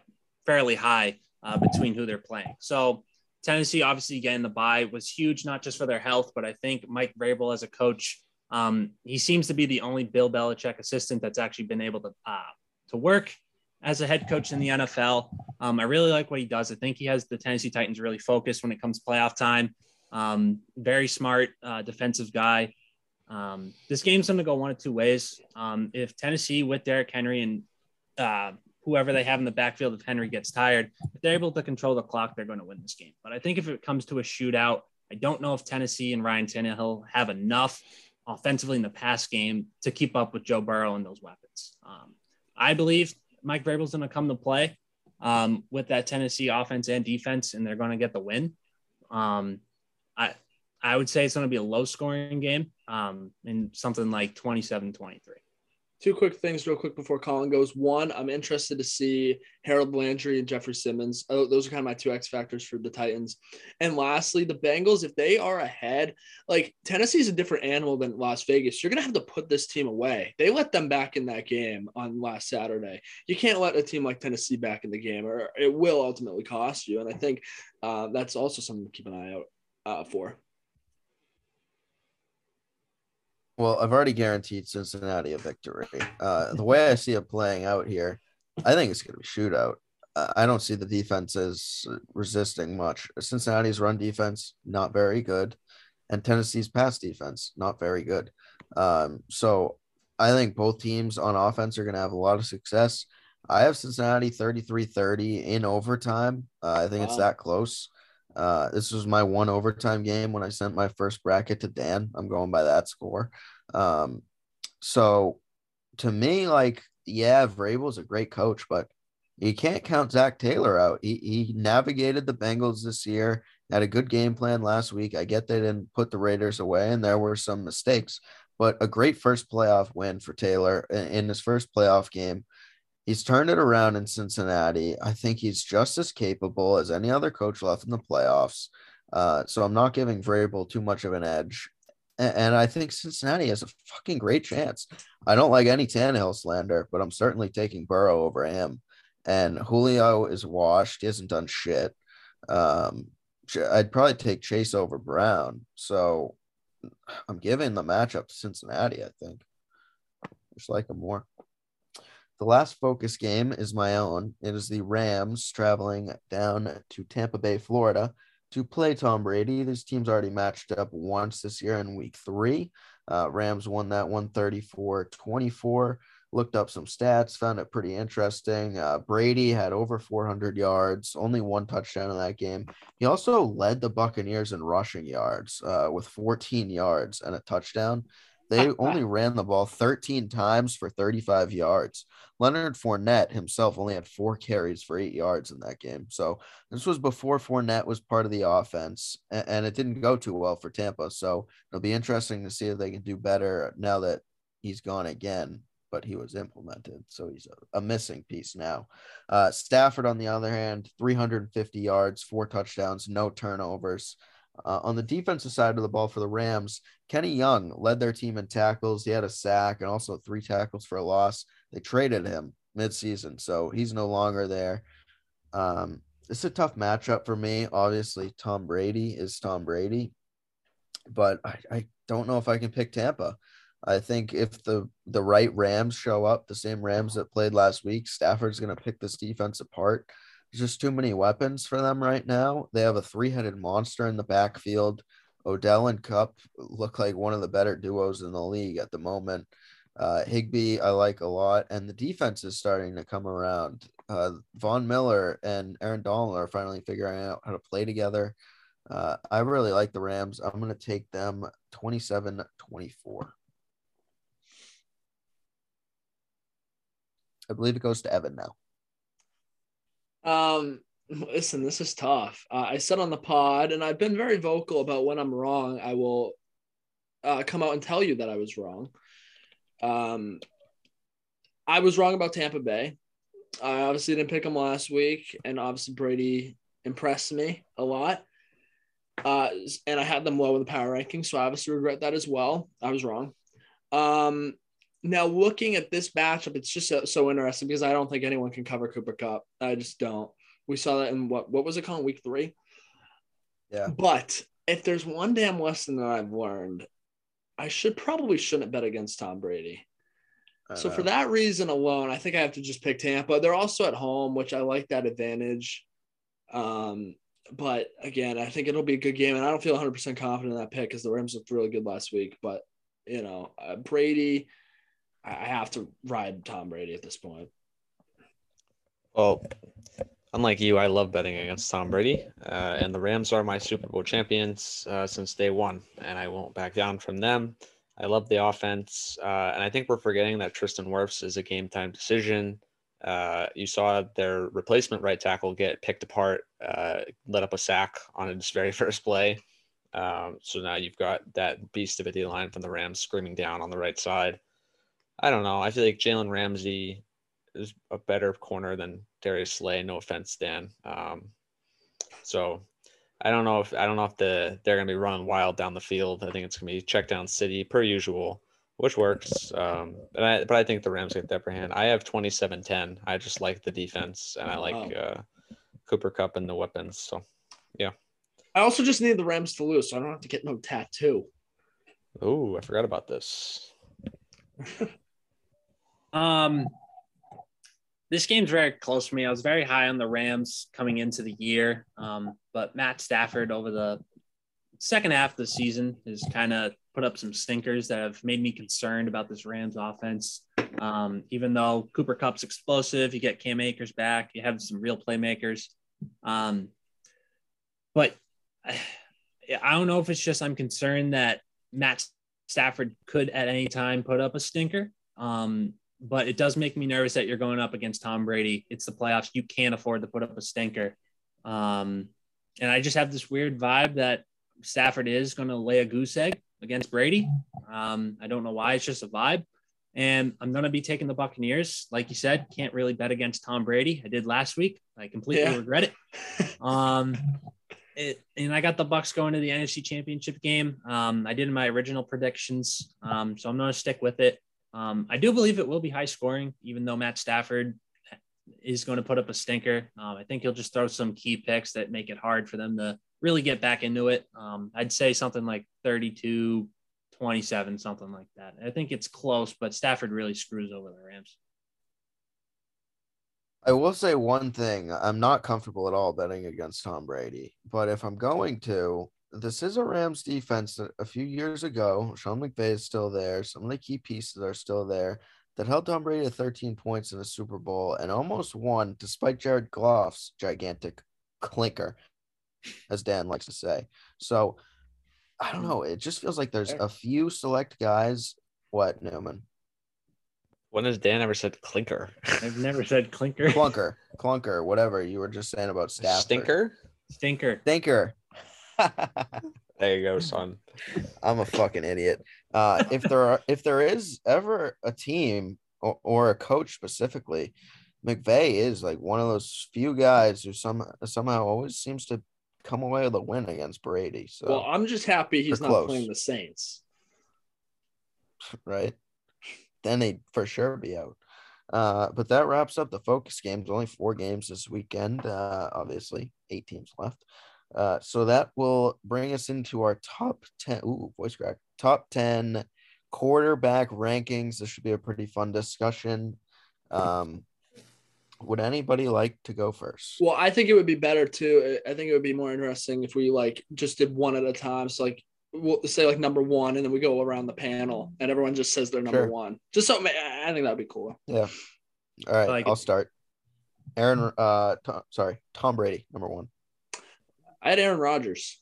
fairly high uh, between who they're playing. So Tennessee, obviously, getting the bye was huge, not just for their health, but I think Mike Vrabel as a coach um, he seems to be the only Bill Belichick assistant that's actually been able to uh, to work as a head coach in the NFL. Um, I really like what he does. I think he has the Tennessee Titans really focused when it comes to playoff time. Um, very smart uh, defensive guy. Um, this game's going to go one of two ways. Um, if Tennessee with Derrick Henry and uh, whoever they have in the backfield, if Henry gets tired, if they're able to control the clock, they're going to win this game. But I think if it comes to a shootout, I don't know if Tennessee and Ryan Tannehill have enough offensively in the pass game to keep up with Joe Burrow and those weapons. Um, I believe Mike Vrabel's going to come to play um, with that Tennessee offense and defense, and they're going to get the win. Um, I I would say it's going to be a low scoring game um, something like 27 23. Two quick things, real quick, before Colin goes. One, I'm interested to see Harold Landry and Jeffrey Simmons. Oh, those are kind of my two X factors for the Titans. And lastly, the Bengals, if they are ahead, like Tennessee's a different animal than Las Vegas. You're gonna have to put this team away. They let them back in that game on last Saturday. You can't let a team like Tennessee back in the game, or it will ultimately cost you. And I think uh, that's also something to keep an eye out uh, for. Well, I've already guaranteed Cincinnati a victory. Uh, the way I see it playing out here, I think it's going to be shootout. Uh, I don't see the defenses resisting much. Cincinnati's run defense not very good, and Tennessee's pass defense not very good. Um, so I think both teams on offense are going to have a lot of success. I have Cincinnati 33-30 in overtime. Uh, I think wow. it's that close. Uh, this was my one overtime game when I sent my first bracket to Dan. I'm going by that score. Um, so to me, like, yeah, Vrabel's a great coach, but you can't count Zac Taylor out. He, he navigated the Bengals this year, had a good game plan last week. I get they didn't put the Raiders away, and there were some mistakes, but a great first playoff win for Taylor in his first playoff game. He's turned it around in Cincinnati. I think he's just as capable as any other coach left in the playoffs. Uh, so I'm not giving Vrabel too much of an edge. And, I think Cincinnati has a fucking great chance. I don't like any Tannehill slander, but I'm certainly taking Burrow over him. And Julio is washed. He hasn't done shit. Um, I'd probably take Chase over Brown. So I'm giving the matchup to Cincinnati, I think. Just like him more. The last focus game is my own. It is the Rams traveling down to Tampa Bay, Florida to play Tom Brady. These teams already matched up once this year in week three. Uh, Rams won that one 34 24. Looked up some stats, found it pretty interesting. Uh, Brady had over 400 yards, only one touchdown in that game. He also led the Buccaneers in rushing yards uh, with 14 yards and a touchdown. They only ran the ball 13 times for 35 yards. Leonard Fournette himself only had four carries for eight yards in that game. So this was before Fournette was part of the offense, and it didn't go too well for Tampa. So it'll be interesting to see if they can do better now that he's gone again, but he was implemented. So he's a, a missing piece now. Uh, Stafford, on the other hand, 350 yards, four touchdowns, no turnovers. Uh, on the defensive side of the ball for the Rams, Kenny Young led their team in tackles. He had a sack and also three tackles for a loss. They traded him midseason, so he's no longer there. Um, it's a tough matchup for me. Obviously, Tom Brady is Tom Brady, but I, I don't know if I can pick Tampa. I think if the the right Rams show up, the same Rams that played last week, Stafford's going to pick this defense apart. There's just too many weapons for them right now. They have a three-headed monster in the backfield. Odell and Kupp look like one of the better duos in the league at the moment. Uh, Higbee, I like a lot, and the defense is starting to come around. Uh, Von Miller and Aaron Donald are finally figuring out how to play together. Uh, I really like the Rams. I'm going to take them 27 24. I believe it goes to Evan now. Um, listen, this is tough. Uh, I said on the pod, and I've been very vocal about when I'm wrong. I will uh, come out and tell you that I was wrong. Um, I was wrong about Tampa Bay. I obviously didn't pick them last week, and obviously Brady impressed me a lot. Uh, and I had them low in the power ranking, so I obviously regret that as well. I was wrong. Um, now looking at this matchup, it's just so, so, interesting because I don't think anyone can cover Cooper Kupp. I just don't. We saw that in what what was it called week three? Yeah. But if there's one damn lesson that I've learned, I should probably shouldn't bet against Tom Brady. So for that reason alone, I think I have to just pick Tampa. They're also at home, which I like that advantage. Um, but again, I think it'll be a good game, and I don't feel 100 percent confident in that pick because the Rams looked really good last week. But you know, uh, Brady, I have to ride Tom Brady at this point. Well, unlike you, I love betting against Tom Brady, uh, and the Rams are my Super Bowl champions uh, since day one, and I won't back down from them. I love the offense, uh, and I think we're forgetting that Tristan Wirfs is a game time decision. Uh, you saw their replacement right tackle get picked apart, uh, let up a sack on his very first play. Um, so now you've got that beast of a D line from the Rams screaming down on the right side. I don't know. I feel like Jalen Ramsey is a better corner than Darius Slay. No offense, Dan. Um, so I don't know if I don't know if the they're gonna be running wild down the field. I think it's gonna be check down city per usual, which works. Um, but I but I think the Rams get the upper hand. I have 27-10. I just like the defense and I like uh, Cooper Kupp and the weapons. So yeah. I also just need the Rams to lose, so I don't have to get no tattoo. Oh, I forgot about this. um, this game's very close for me. I was very high on the Rams coming into the year, um, but Matt Stafford over the second half of the season has kind of put up some stinkers that have made me concerned about this Rams offense. Um, even though Cooper Kupp's explosive, you get Cam Akers back, you have some real playmakers. Um, but I, don't know if it's just I'm concerned that Matt Stafford could at any time put up a stinker. Um, but it does make me nervous that you're going up against Tom Brady. It's the playoffs. You can't afford to put up a stinker. Um, and I just have this weird vibe that Stafford is going to lay a goose egg against Brady. Um, I don't know why. It's just a vibe. And I'm going to be taking the Buccaneers. Like you said, can't really bet against Tom Brady. I did last week. I completely yeah. regret it. Um, it, and I got the Bucks going to the NFC Championship game. Um, I did in my original predictions, um, so I'm going to stick with it. Um, I do believe it will be high scoring, even though Matt Stafford is going to put up a stinker. Um, I think he'll just throw some key picks that make it hard for them to really get back into it. Um, I'd say something like 32 27, something like that. I think it's close, but Stafford really screws over the Rams. I will say one thing. I'm not comfortable at all betting against Tom Brady, but if I'm going to, this is a Rams defense uh, a few years ago, Sean McVay is still there. Some of the key pieces are still there that held Tom Brady to 13 points in the Super Bowl and almost won despite Jared Goff's gigantic clinker, as Dan likes to say. So I don't know. It just feels like there's a few select guys. What Newman? When has Dan ever said clinker? I've never said clinker. Clunker, clunker, whatever you were just saying about Stafford. Stinker? Stinker. Stinker. There you go, son. I'm a fucking idiot. Uh, if there are, if there is ever a team or, or a coach specifically, McVay is like one of those few guys who some somehow always seems to come away with a win against Brady. So Well, I'm just happy he's not close. playing the Saints. right, then they'd for sure be out. Uh, but that wraps up the focus games. Only four games this weekend. Uh, obviously, eight teams left. Uh, so that will bring us into our top ten. Ooh, voice crack. Top ten quarterback rankings. This should be a pretty fun discussion. Um, would anybody like to go first? Well, I think it would be better too. I think it would be more interesting if we like just did one at a time. So like we'll say like number one, and then we go around the panel, and everyone just says their number Sure. one. Just so I think that'd be cool. Yeah. All right, like I'll it. start. Aaron, uh, Tom, sorry, Tom Brady, number one. I had Aaron Rodgers.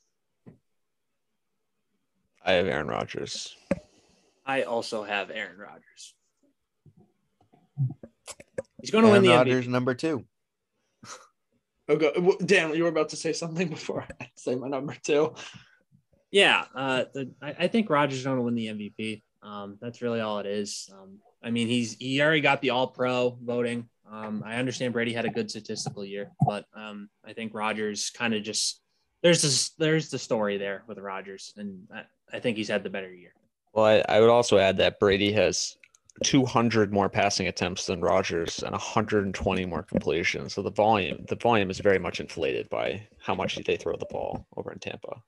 I have Aaron Rodgers. I also have Aaron Rodgers. He's going to Aaron win the Rodgers, MVP. number two. Okay, well, Dan, you were about to say something before I say my number two. Yeah, uh, the, I, I think Rodgers is going to win the MVP. Um, that's really all it is. Um, I mean, he's he already got the All Pro voting. Um, I understand Brady had a good statistical year, but um, I think Rodgers kind of just there's this there's the story there with Rodgers, and I, I think he's had the better year. Well, I, I would also add that Brady has 200 more passing attempts than Rodgers and 120 more completions. So the volume, the volume is very much inflated by how much they throw the ball over in Tampa.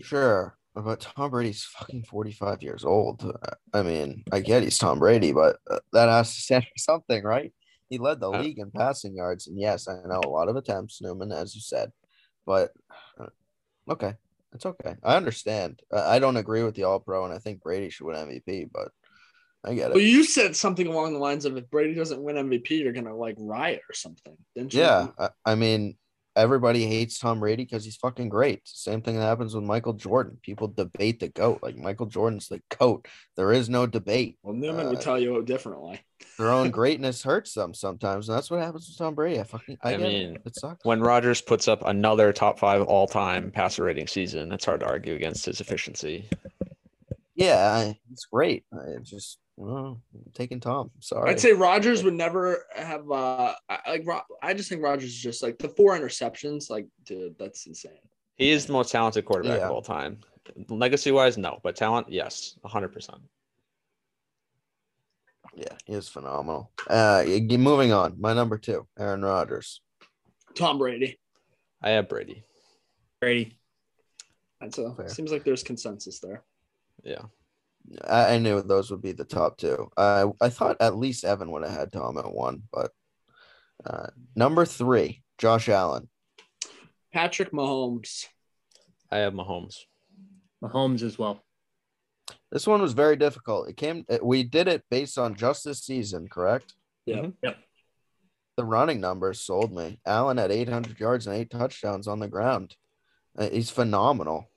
Sure, but Tom Brady's fucking 45 years old. Uh, I mean, I get he's Tom Brady, but uh, that has to stand for something, right? He led the Uh, league in passing yards, and yes, I know a lot of attempts, Newman, as you said, but uh, okay, it's okay. I understand. I don't agree with the All Pro, and I think Brady should win MVP, but I get Well, it. you said something along the lines of if Brady doesn't win MVP, you're gonna like riot or something. Didn't you? Yeah, I, I mean, everybody hates Tom Brady because he's fucking great. Same thing that happens with Michael Jordan. People debate the goat. Like Michael Jordan's the goat. There is no debate. Well, Newman would Uh, tell you differently. Their own greatness hurts them sometimes, and that's what happens with Tom Brady. I fucking, I, I get mean, it. it sucks. When Rodgers puts up another top five all time passer rating season, it's hard to argue against his efficiency. yeah, it's great. I just, well, taking Tom. Sorry. I'd say Rodgers would never have uh I- like Ro- I just think Rodgers is just like the four interceptions. Like, dude, that's insane. He is the most talented quarterback Yeah. of all time. Legacy wise, no, but talent, yes, 100%. yeah, he is phenomenal. Uh, y- y- moving on. My number two, Aaron Rodgers. Tom Brady. I have Brady. Brady. And so Fair. seems like there's consensus there. Yeah. I, I knew those would be the top two. I I thought at least Evan would have had Tom at one, but uh, number three, Josh Allen. Patrick Mahomes. I have Mahomes. Mahomes as well. This one was very difficult. It came. We did it based on just this season, correct? Yeah. Yep. The running numbers sold me. Allen had 800 yards and eight touchdowns on the ground. Uh, He's phenomenal.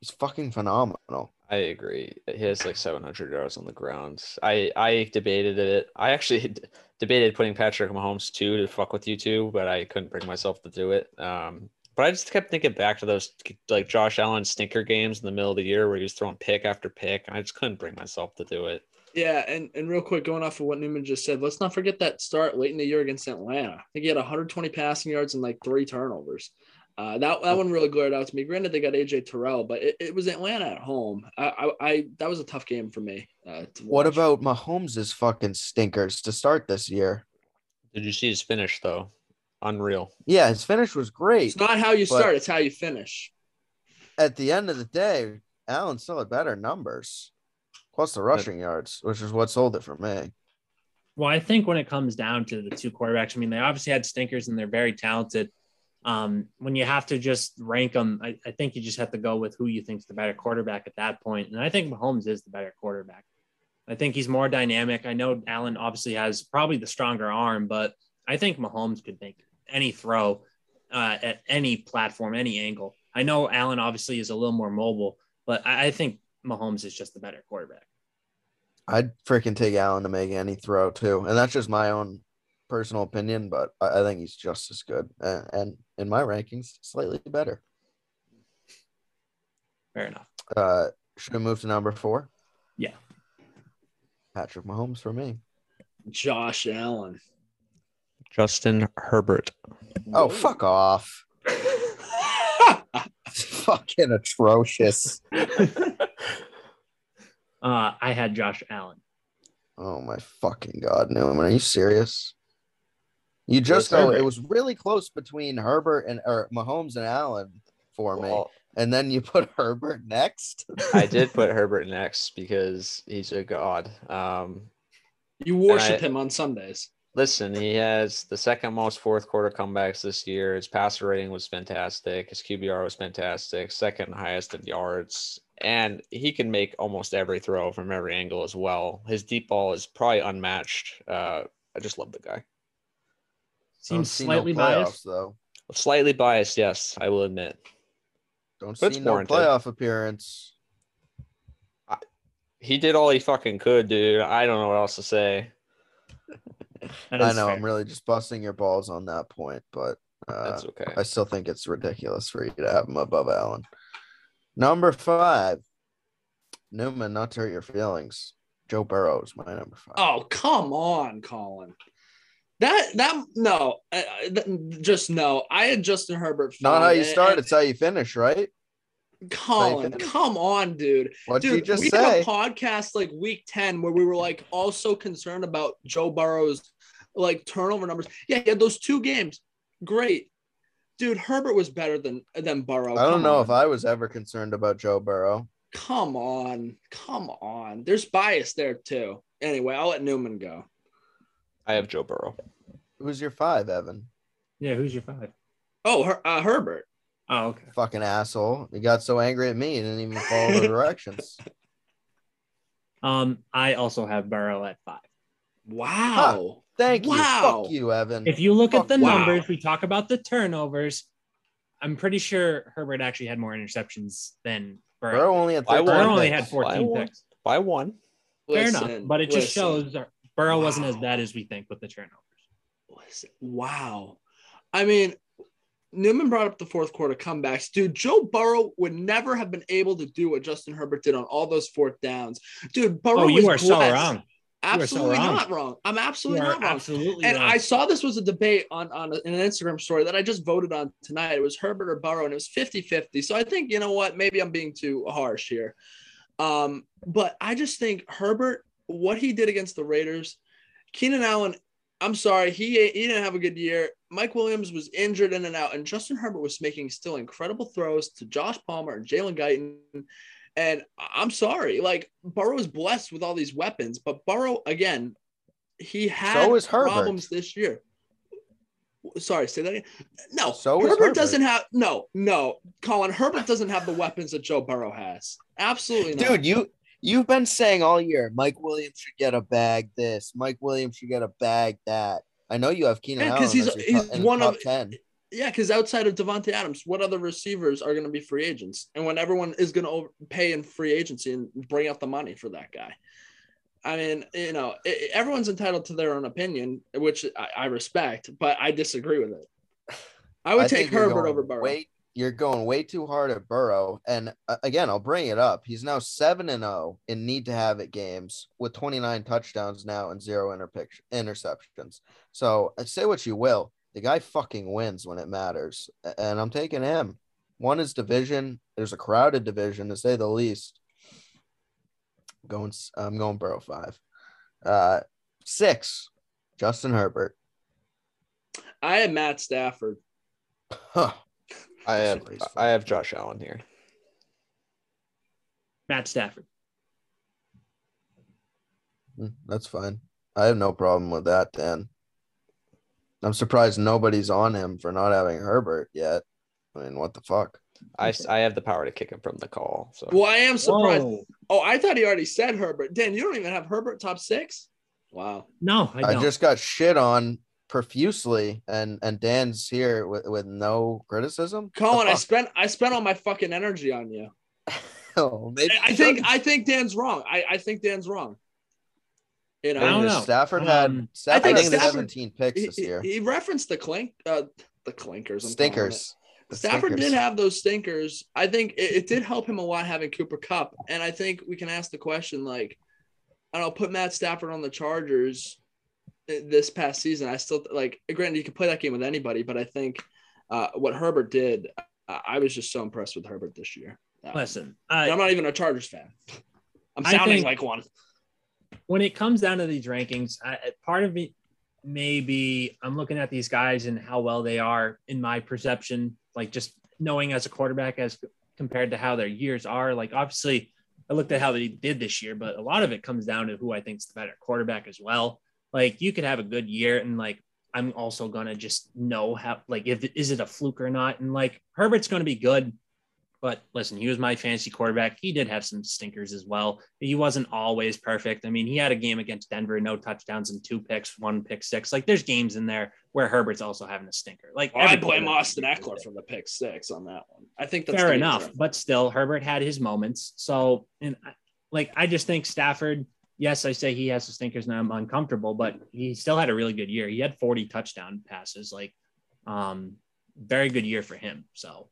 He's fucking phenomenal. I agree. He has like 700 yards on the ground. I I debated it. I actually debated putting Patrick Mahomes two to fuck with you two, but I couldn't bring myself to do it. Um, but I just kept thinking back to those like Josh Allen stinker games in the middle of the year where he was throwing pick after pick. and I just couldn't bring myself to do it. Yeah, and, and real quick, going off of what Newman just said, let's not forget that start late in the year against Atlanta. I think he had 120 passing yards and like three turnovers. Uh, that that one really glared out to me. Granted, they got AJ Terrell, but it, it was Atlanta at home. I, I, I that was a tough game for me. Uh, to What watch. about Mahomes' fucking stinkers to start this year? Did you see his finish though? Unreal. Yeah, his finish was great. It's not how you start; it's how you finish. At the end of the day, Allen still had better numbers, plus the rushing yards, which is what sold it for me. Well, I think when it comes down to the two quarterbacks, I mean, they obviously had stinkers and they're very talented. Um, when you have to just rank them, I, I think you just have to go with who you think's the better quarterback at that point. And I think Mahomes is the better quarterback. I think he's more dynamic. I know Allen obviously has probably the stronger arm, but I think Mahomes could make any throw uh, at any platform, any angle. I know Allen obviously is a little more mobile, but I, I think Mahomes is just the better quarterback. I'd freaking take Allen to make any throw too, and that's just my own personal opinion. But I, think he's just as good, and, and in my rankings, slightly better. Fair enough. Uh, should I move to number four? Yeah. Patrick Mahomes for me. Josh Allen. Justin Herbert. Oh, fuck off. Fucking atrocious. Uh, I had Josh Allen. Oh my fucking god, Newman. Are you serious? You just know it was really close between Herbert and or Mahomes and Allen for me. And then you put Herbert next. I did put Herbert next because he's a god. Um, You worship I- him on Sundays. listen, he has the second most fourth quarter comebacks this year. His passer rating was fantastic. His QBR was fantastic. Second highest in yards. And he can make almost every throw from every angle as well. His deep ball is probably unmatched. Uh, I just love the guy. Don't Seems slightly no playoffs, biased. though. Slightly biased, yes, I will admit. Don't But see no warranted. playoff appearance. He did all he fucking could, dude. I don't know what else to say. I know fair. I'm really just busting your balls on that point, but uh, That's okay. I still think it's ridiculous for you to have him above Allen. Number five, Newman. Not to hurt your feelings, Joe Burrow is my number five. Oh, come on, Colin. That that no, uh, uh, th- just no. I had Justin Herbert. Not how you and- start; and it's how you finish, right? Colin, finish. come on, dude. What did you just we say? had a podcast like week 10 where we were like also concerned about Joe Burrow's like turnover numbers. Yeah, he had those two games. Great. Dude, Herbert was better than than Burrow. I don't Come know on. if I was ever concerned about Joe Burrow. Come on. Come on. There's bias there too. Anyway, I'll let Newman go. I have Joe Burrow. Who's your five, Evan? Yeah, who's your five? Oh, Her- uh, Herbert. Oh, okay. Fucking asshole! He got so angry at me, you didn't even follow the directions. Um, I also have Burrow at five. Wow. Thank you. Wow. Fuck you, Evan. If you look Fuck at the wow. numbers, we talk about the turnovers. I'm pretty sure Herbert actually had more interceptions than Burrow. Burrow only had I 13 won. Burrow only had 14 won. picks. By one. Fair Listen, enough, but it just listen, shows Burrow wasn't as bad as we think with the turnovers. Wow. I mean, Newman brought up the fourth quarter comebacks. Dude, Joe Burrow would never have been able to do what Justin Herbert did on all those fourth downs. Dude, Burrow Oh, you was are so wrong. Are so Absolutely wrong. not wrong. I'm absolutely not wrong. absolutely And wrong. I saw this was a debate on, on an Instagram story that I just voted on tonight. It was Herbert or Burrow, and it was 50 50. So I think, you know what? Maybe I'm being too harsh here. Um, but I just think Herbert, what he did against the Raiders, Keenan Allen, I'm sorry, he, he didn't have a good year. Mike Williams was injured in and out, and Justin Herbert was making still incredible throws to Josh Palmer and Jalen Guyton. And I'm sorry, like Burrow is blessed with all these weapons, but Burrow, again, he had So problems this year. Sorry, say that again. No, So Herbert, Herbert. doesn't have no, no. Colin Herbert doesn't have the weapons that Joe Burrow has. Absolutely not. Dude, you you've been saying all year Mike Williams should get a bag this, Mike Williams should get a bag that. I know you have Keenan Yeah, Allen 'cause he's- he's top, one of- 10. Yeah, because outside of Davante Adams, what other receivers are going to be free agents? And when everyone is going to pay in free agency and bring out the money for that guy, I mean, you know, i- i- everyone's entitled to their own opinion, which I, I respect, but I disagree with it. I would I take Herbert over Burrow. Way, you're going way too hard at Burrow. And uh, again, I'll bring it up. He's now 7 and 0 in need to have it games with 29 touchdowns now and zero interceptions. So uh, say what you will. The guy fucking wins when it matters. And I'm taking him. One is division. There's a crowded division to say the least. Going, s- I'm going Burrow five. Uh, six, Justin Herbert. I had Matt Stafford. Huh. I have I have Josh Allen here. Matt Stafford. Mm, That's fine. I have no problem with that, Dan. I'm surprised nobody's on him for not having Herbert yet. I mean, what the fuck? I, I have the power to kick him from the call. So Well, I am surprised. Whoa. Oh, I thought he already said Herbert. Dan, you don't even have Herbert top six? Wow. No, I I, don't. just got shit on profusely, and and Dan's here with, with no criticism. Colin, I spent I spent all my fucking energy on you. still, maybe I think. I think Dan's wrong. I, I think Dan's wrong. You know, I don't know. Stafford had Um, Stafford think had Stafford- 17 picks this year. he referenced the clink, uh, the clinkers, I'm. Stinkers. The Stafford stinkers. did have those stinkers. I think it, it did help him a lot having Cooper Kupp, and I think we can ask the question like, I don't know, put Matt Stafford on the Chargers this past season. I still like. Granted, you can play that game with anybody, but I think uh, what Herbert did, I, I was just so impressed with Herbert this year. Uh, Listen, uh, I'm not even a Chargers fan. I'm sounding like one. when it comes down to these rankings, I, part of me maybe I'm looking at these guys and how well they are in my perception, like just knowing as a quarterback as compared to how their years are. Like obviously, I looked at how they did this year, but a lot of it comes down to who I think is the better quarterback as well. Like you could have a good year and like I'm also gonna just know how like if is it a fluke or not. And like Herbert's gonna be good. But listen, he was my fantasy quarterback. He did have some stinkers as well. He wasn't always perfect. I mean, he had a game against Denver, no touchdowns and two picks, one pick six. Like there's games in there where Herbert's also having a stinker. Like Well, I every blame Austin Ekeler for the pick six on that one. I think that's Fair enough, but still, Herbert had his moments. So, and I- like I just think Stafford. Yes, I say he has the stinkers, and I'm uncomfortable, but he still had a really good year. He had 40 touchdown passes, like, um, very good year for him. So,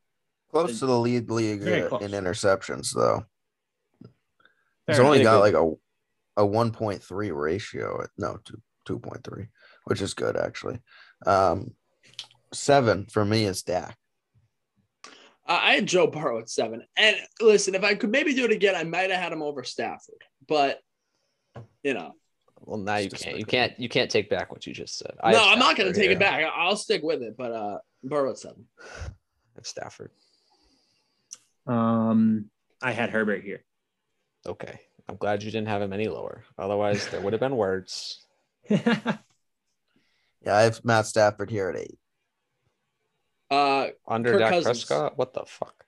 Close to the lead league uh, in interceptions, though. He's fair only enough. got like a a 1.3 ratio. No, two 2.3, which is good actually. Um, seven for me is Dak. Uh, I had Joe Burrow at seven. And listen, if I could maybe do it again, I might have had him over Stafford. But you know, Well, now you can't. You can't. You can't take back what you just said. no, I'm not going to take here. it back. I- I'll stick with it. But uh, Burrow at seven. I have Stafford. Um, I had Herbert here. Okay. I'm glad you didn't have him any lower. Otherwise, there would have been words. yeah, Yeah, I have Matt Stafford here at eight. Uh, Under Kirk Dak Cousins. Prescott? What the fuck?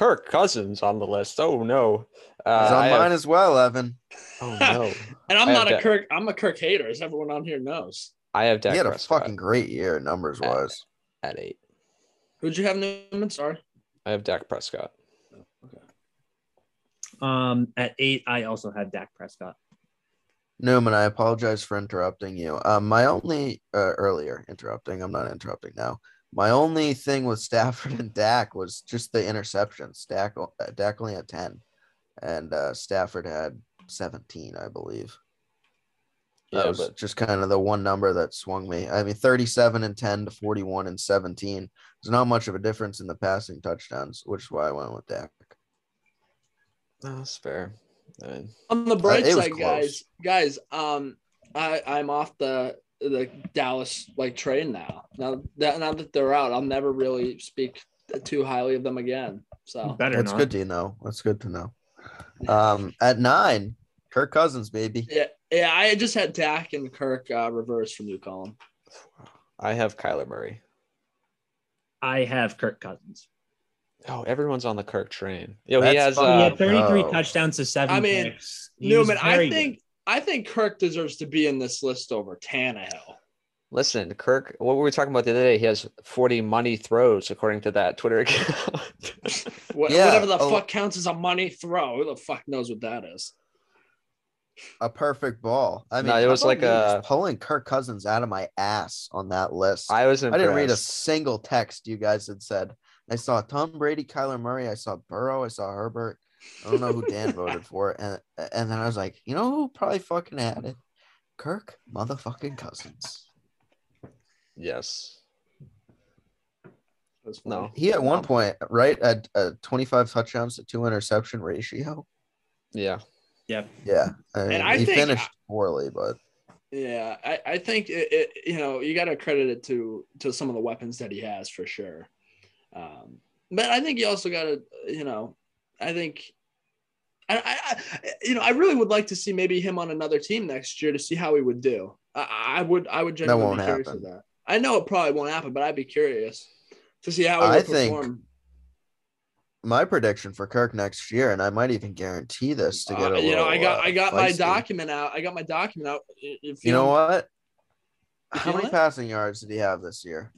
Kirk Cousins on the list. Oh no. Uh, He's on I have- mine as well, Evan. oh no. and I'm I not a Dak- Kirk. I'm a Kirk hater, as everyone on here knows. I have Dak he had a Prescott fucking great year, numbers wise. at eight. Who'd you have, Newman? Sorry. I have Dak Prescott. Okay. um, at eight, I also had Dak Prescott. Newman, I apologize for interrupting you. Um, my only uh, earlier interrupting. I'm not interrupting now. My only thing with Stafford and Dak was just the interceptions. Dak, uh, Dak only had ten, and uh, Stafford had seventeen, I believe. That Yeah, was but just kind of the one number that swung me. I mean, 37 and 10 to 41 and 17. There's not much of a difference in the passing touchdowns, which is why I went with Dak. that's fair. I mean, On the bright it was side, close. guys, guys, um, I I'm off the the Dallas like train now. Now that now that they're out, I'll never really speak too highly of them again. So Better That's not. good to know. That's good to know. Um, at nine, Kirk Cousins, baby. yeah, yeah, I just had Dak and Kirk uh, reverse from you, Colin. I have Kyler Murray. I have Kirk Cousins. Oh, everyone's on the Kirk train. Yo, he That's has. he fine. Uh, had 33 no. touchdowns to seven I mean, picks. Newman, I very good. think I think Kirk deserves to be in this list over Tannehill. listen, Kirk. What were we talking about the other day? He has 40 money throws according to that Twitter account. What, Yeah, whatever the oh. fuck counts as a money throw, who the fuck knows what that is? A perfect ball. I mean, No, it was I like was a- pulling Kirk Cousins out of my ass on that list. I was I didn't read a single text you guys had said. I saw Tom Brady, Kyler Murray, I saw Burrow, I saw Herbert. I don't know who Dan voted for, and and then I was like, you know who probably fucking had it? Kirk motherfucking Cousins. Yes. No. He at one Um, point right at a 25 touchdowns to two interception ratio. Yeah. Yeah, I mean, I he think- finished poorly, but Yeah, I, I think it, it, you know you got to credit it to to some of the weapons that he has for sure. Um, but I think you also got to you know I think I, I, I you know I really would like to see maybe him on another team next year to see how he would do. I, I would I would genuinely won't be curious happen. of that. I know it probably won't happen, but I'd be curious to see how he I would think- perform. my prediction for Kirk next year, and I might even guarantee this to get Uh, a you know, I got uh, I got my feisty. document out. I got my document out. If You know what? You How many it? passing yards did he have this year?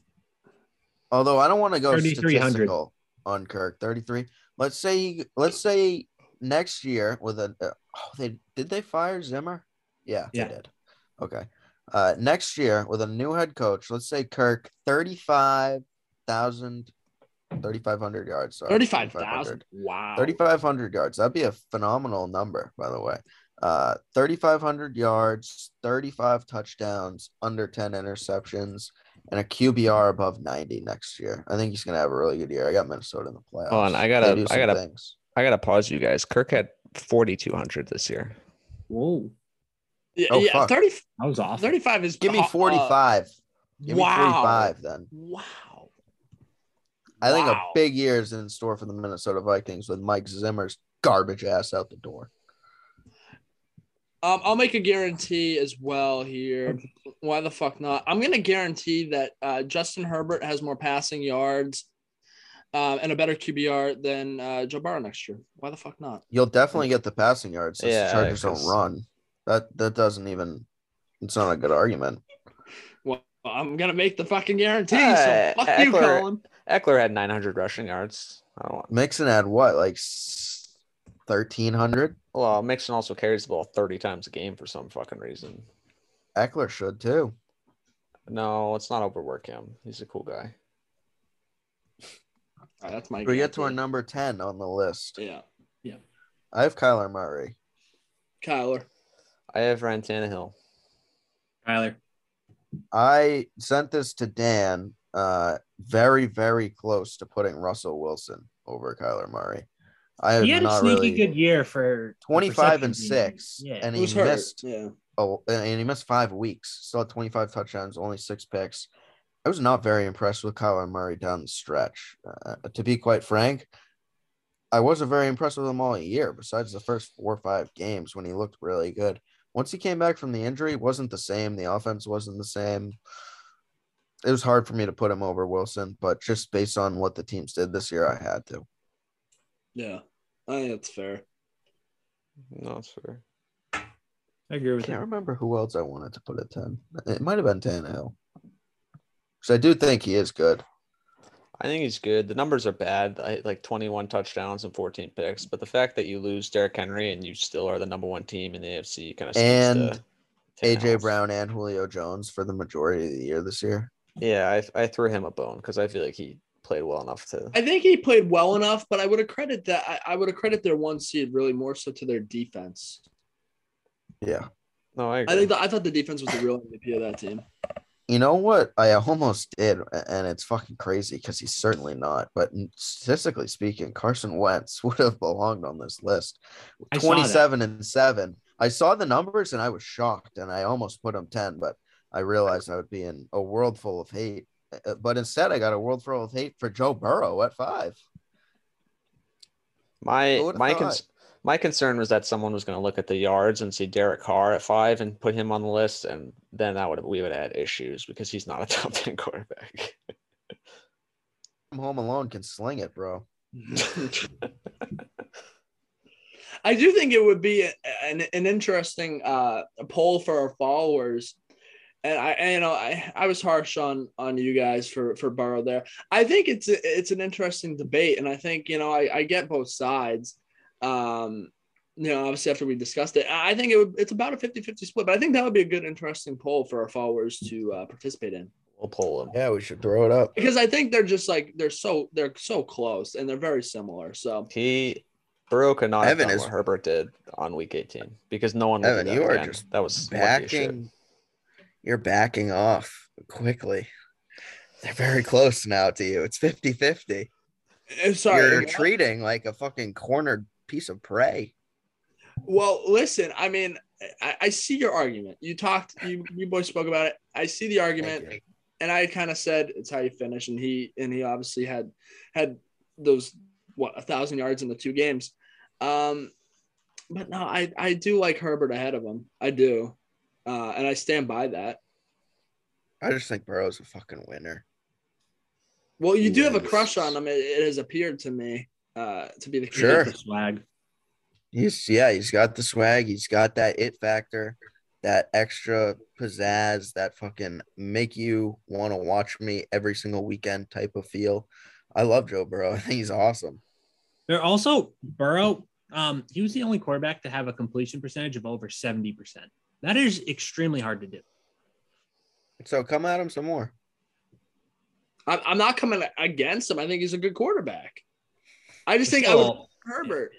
Although I don't want to go 3,300. statistical on Kirk, 33. Let's say let's say next year with a uh, oh, they did they fire Zimmer? Yeah, Yeah. they did. Okay. Uh, next year with a new head coach, let's say Kirk, 35,000, 3,500 yards. Sorry, 35,000. Wow. 3,500 yards. That'd be a phenomenal number, by the way. Uh, 3,500 yards, 35 touchdowns, under 10 interceptions, and a QBR above 90 next year. I think he's going to have a really good year. I got Minnesota in the playoffs. Hold on, I gotta, I gotta. I gotta pause you guys. Kirk had 4,200 this year. Whoa, Yeah, Oh, yeah fuck. 30, that was off. 35 is Give me uh, 45. Give me wow. 45 then. Wow. I think a big year is in store for the Minnesota Vikings with Mike Zimmer's garbage ass out the door. Um, I'll make a guarantee as well here. Why the fuck not? I'm gonna guarantee that uh, Justin Herbert has more passing yards um, and a better QBR than uh, Joe Burrow next year. Why the fuck not? You'll definitely get the passing yards since Yeah, the Chargers don't run. That that doesn't even it's not a good argument. Well, I'm gonna make the fucking guarantee. Hey, so fuck you, Ekeler- Colin. Ekeler had 900 rushing yards. I don't want. Mixon had what, like thirteen hundred? Well, Mixon also carries the ball 30 times a game for some fucking reason. Ekeler should too. No, let's not overwork him. He's a cool guy. All right, that's my. We get to our number ten on the list. Yeah, Yeah. I have Kyler Murray. Kyler. I have Ryan Tannehill. Tyler. I sent this to Dan. Uh, very very close to putting Russell Wilson over Kyler Murray. I have He had a sneaky really good year for 25 and 6 Yeah. and he hurt? missed Yeah. oh and he missed five weeks still had 25 touchdowns only six picks i was not very impressed with kyler murray down the stretch uh, to be quite frank i wasn't very impressed with him all year besides the first four or five games when he looked really good once he came back from the injury wasn't the same the offense wasn't the same it was hard for me to put him over wilson but just based on what the teams did this year i had to Yeah. I think that's fair. No, it's fair. I agree I with can't that. remember who else I wanted to put at 10. It might have been Tannehill. Because I do think he is good. I think he's good. The numbers are bad, I, like 21 touchdowns and 14 picks. But the fact that you lose Derrick Henry and you still are the number one team in the AFC kind of And AJ Brown and Julio Jones for the majority of the year this year. Yeah, I, I threw him a bone because I feel like he played well enough to. I think he played well enough, but I would have credit that I, I would have credit their one seed really more so to their defense. Yeah. No, I agree. I think the, I thought the defense was the real MVP of that team. You know what? I almost did, and it's fucking crazy because he's certainly not. But statistically speaking, Carson Wentz would have belonged on this list. I 27 and 7. I saw the numbers and I was shocked, and I almost put him 10, but I realized I would be in a world full of hate. Uh, But instead, I got a world full of hate for Joe Burrow at five. my my cons- my concern was that someone was going to look at the yards and see Derek Carr at five and put him on the list, and then that would we would have had issues because he's not a top 10 quarterback. Home Alone can sling it, bro. I do think it would be an, an interesting uh, poll for our followers. And I, and, you know, I, I was harsh on on you guys for for Burrow there. I think it's a, it's an interesting debate, and I think you know I, I get both sides. Um, you know, obviously after we discussed it, I think it would, it's about a 50-50 split, but I think that would be a good interesting poll for our followers to uh, participate in we'll pull them. Yeah, we should throw it up. because I think they're just like they're so they're so close and they're very similar. So He Burrow could not Evan have done is- what Herbert did on week 18 because no one would Evan, that you are again. just that was lucky. Backing, you're backing off quickly. They're very close now to you. It's 50 50. uh, sorry, You're treating like a fucking cornered piece of prey. Well, listen, I mean, I, I see your argument. You talked, you, you boys spoke about it. I see the argument, and I kind of said it's how you finish, and he and he obviously had had those what a thousand yards in the two games. Um, but no, I I do like Herbert ahead of him. I do, uh, and I stand by that. I just think Burrow's a fucking winner. Well, you do have a crush on him. It, it has appeared to me uh, to be the case. Sure. The swag. He's yeah, he's got the swag, he's got that it factor, that extra pizzazz, that fucking make you want to watch me every single weekend type of feel. I love Joe Burrow. I think he's awesome. They're also Burrow Um, he was the only quarterback to have a completion percentage of over 70%. That is extremely hard to do. So come at him some more. I'm, I'm not coming against him. I think he's a good quarterback. I just think I would Herbert.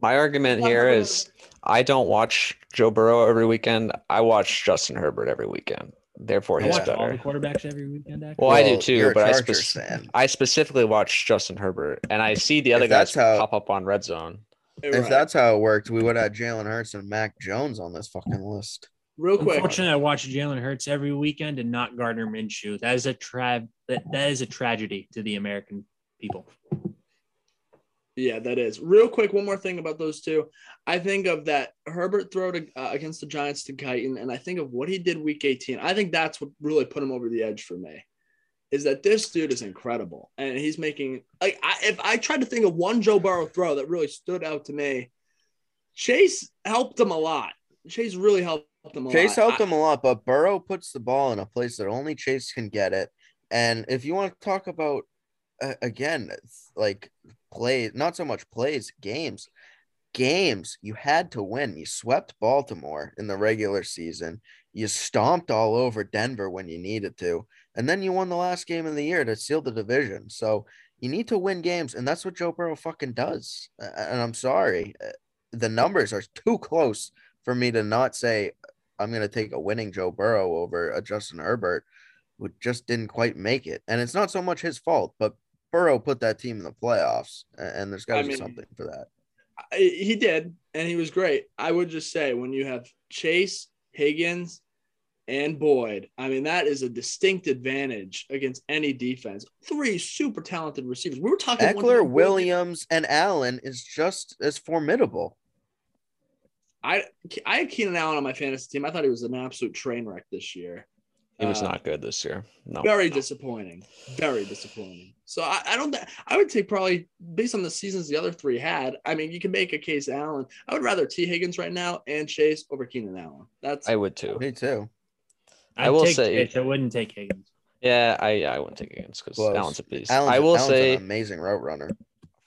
My argument here is I don't watch Joe Burrow every weekend. I watch Justin Herbert every weekend. Therefore, I he's watch all the better. quarterbacks every weekend. Actually. Well, I do too, but I, Chargers spec- fan. I specifically watch Justin Herbert, and I see the If other guys how- pop up on Red Zone. If that's how it worked, we would have Jalen Hurts and Mac Jones on this fucking list. real quick, Unfortunately, I watch Jalen Hurts every weekend and not Gardner Minshew. That is a tra- that, that is a tragedy to the American people. Yeah, that is. Real quick, one more thing about those two. I think of that Herbert throw to, uh, against the Giants to Guyton, and I think of what he did week 18. I think that's what really put him over the edge for me. Is that this dude is incredible, and he's making like I, if I tried to think of one Joe Burrow throw that really stood out to me, Chase helped him a lot. Chase really helped him a lot. Chase helped I- him a lot, but Burrow puts the ball in a place that only Chase can get it. And if you want to talk about uh, again, like play, not so much plays, games, games you had to win. You swept Baltimore in the regular season. You stomped all over Denver when you needed to, and then you won the last game of the year to seal the division. So you need to win games, and that's what Joe Burrow fucking does. And I'm sorry, uh, the numbers are too close for me to not say I'm going to take a winning Joe Burrow over a Justin Herbert, who just didn't quite make it. And it's not so much his fault, but Burrow put that team in the playoffs, and there's got I to be mean- something for that. He did, and he was great. I would just say when you have Chase, Higgins, and Boyd, I mean that is a distinct advantage against any defense. Three super talented receivers. We were talking one Ekeler, time- Williams, and Allen is just as formidable. I I had Keenan Allen on my fantasy team. I thought he was an absolute train wreck this year. He was Uh, not good this year. No. Very disappointing. Very disappointing. So I, I don't. th- I would take probably based on the seasons the other three had. I mean, you can make a case Allen. I would rather Tee Higgins right now and Chase over Keenan Allen. That's I would too. Me too. I I'd will take say- Chase, I wouldn't take Higgins. Yeah, I I wouldn't take against because Close. Allen's a beast. Allen's, I will Allen's say an amazing route runner.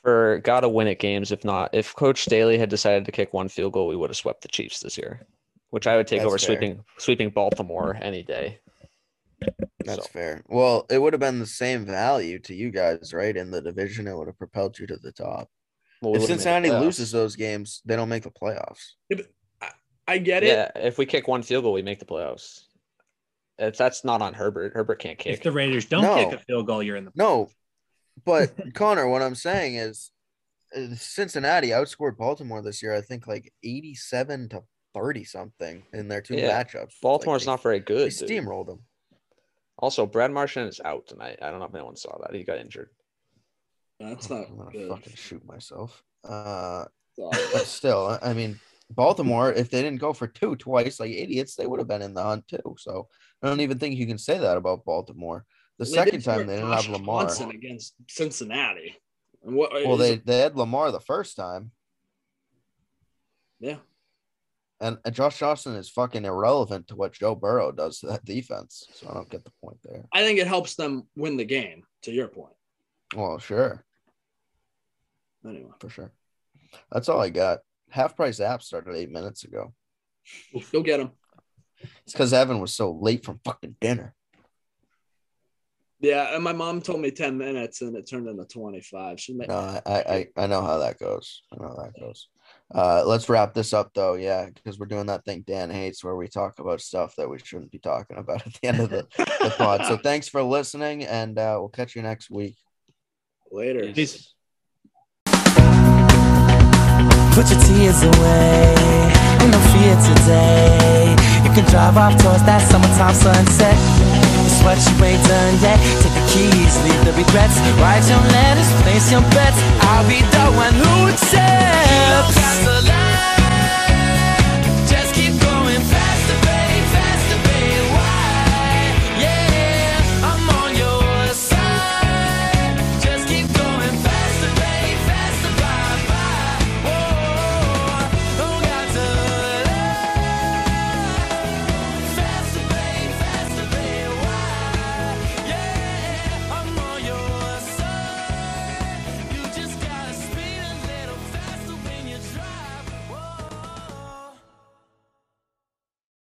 for gotta win at games. If not, if Coach Staley had decided to kick one field goal, we would have swept the Chiefs this year, which I would take That's over fair. sweeping sweeping Baltimore any day. That's So, fair. Well, it would have been the same value to you guys, right? In the division, it would have propelled you to the top. well, we if would've made the Cincinnati loses those games, they don't make the playoffs. I get it. yeah, if we kick one field goal, we make the playoffs. If that's not on Herbert, Herbert can't kick. If the Raiders don't No. kick a field goal, you're in the. No, but Connor, what I'm saying is uh, Cincinnati outscored Baltimore this year, I think like 87 to 30 something in their two Yeah, matchups. Baltimore's Like, not very good. they dude. steamrolled them. Also, Brad Marchand is out tonight. I don't know if anyone saw that. He got injured. That's not I'm gonna good. fucking shoot myself. Uh, So, but still, I- I mean, Baltimore, if they didn't go for two twice like idiots, they would have been in the hunt too. So I don't even think you can say that about Baltimore. The they second time they didn't have Lamar. Johnson against Cincinnati. And what, uh, Well, they, it- they had Lamar the first time. yeah. And, and Josh Johnson is fucking irrelevant to what Joe Burrow does to that defense. So I don't get the point there. I think it helps them win the game. To your point, Well, sure, anyway. for sure. That's all I got. Half price app started eight minutes ago. Go get them. It's because Evan was so late from fucking dinner. Yeah, and my mom told me ten minutes, and it turned into twenty-five. She made, No, I, I, I- I know how that goes. I know how that goes. Uh, let's wrap this up though. Yeah, because we're doing that thing Dan hates where we talk about stuff that we shouldn't be talking about at the end of the, the pod. So thanks for listening, and uh, we'll catch you next week. later. Peace. Put your tears away, ain't no fear today. You can drive off towards that summertime sunset. It's what you ain't done yet. Take the keys, leave the regrets. Write your letters, place your bets. I'll be the one who accepts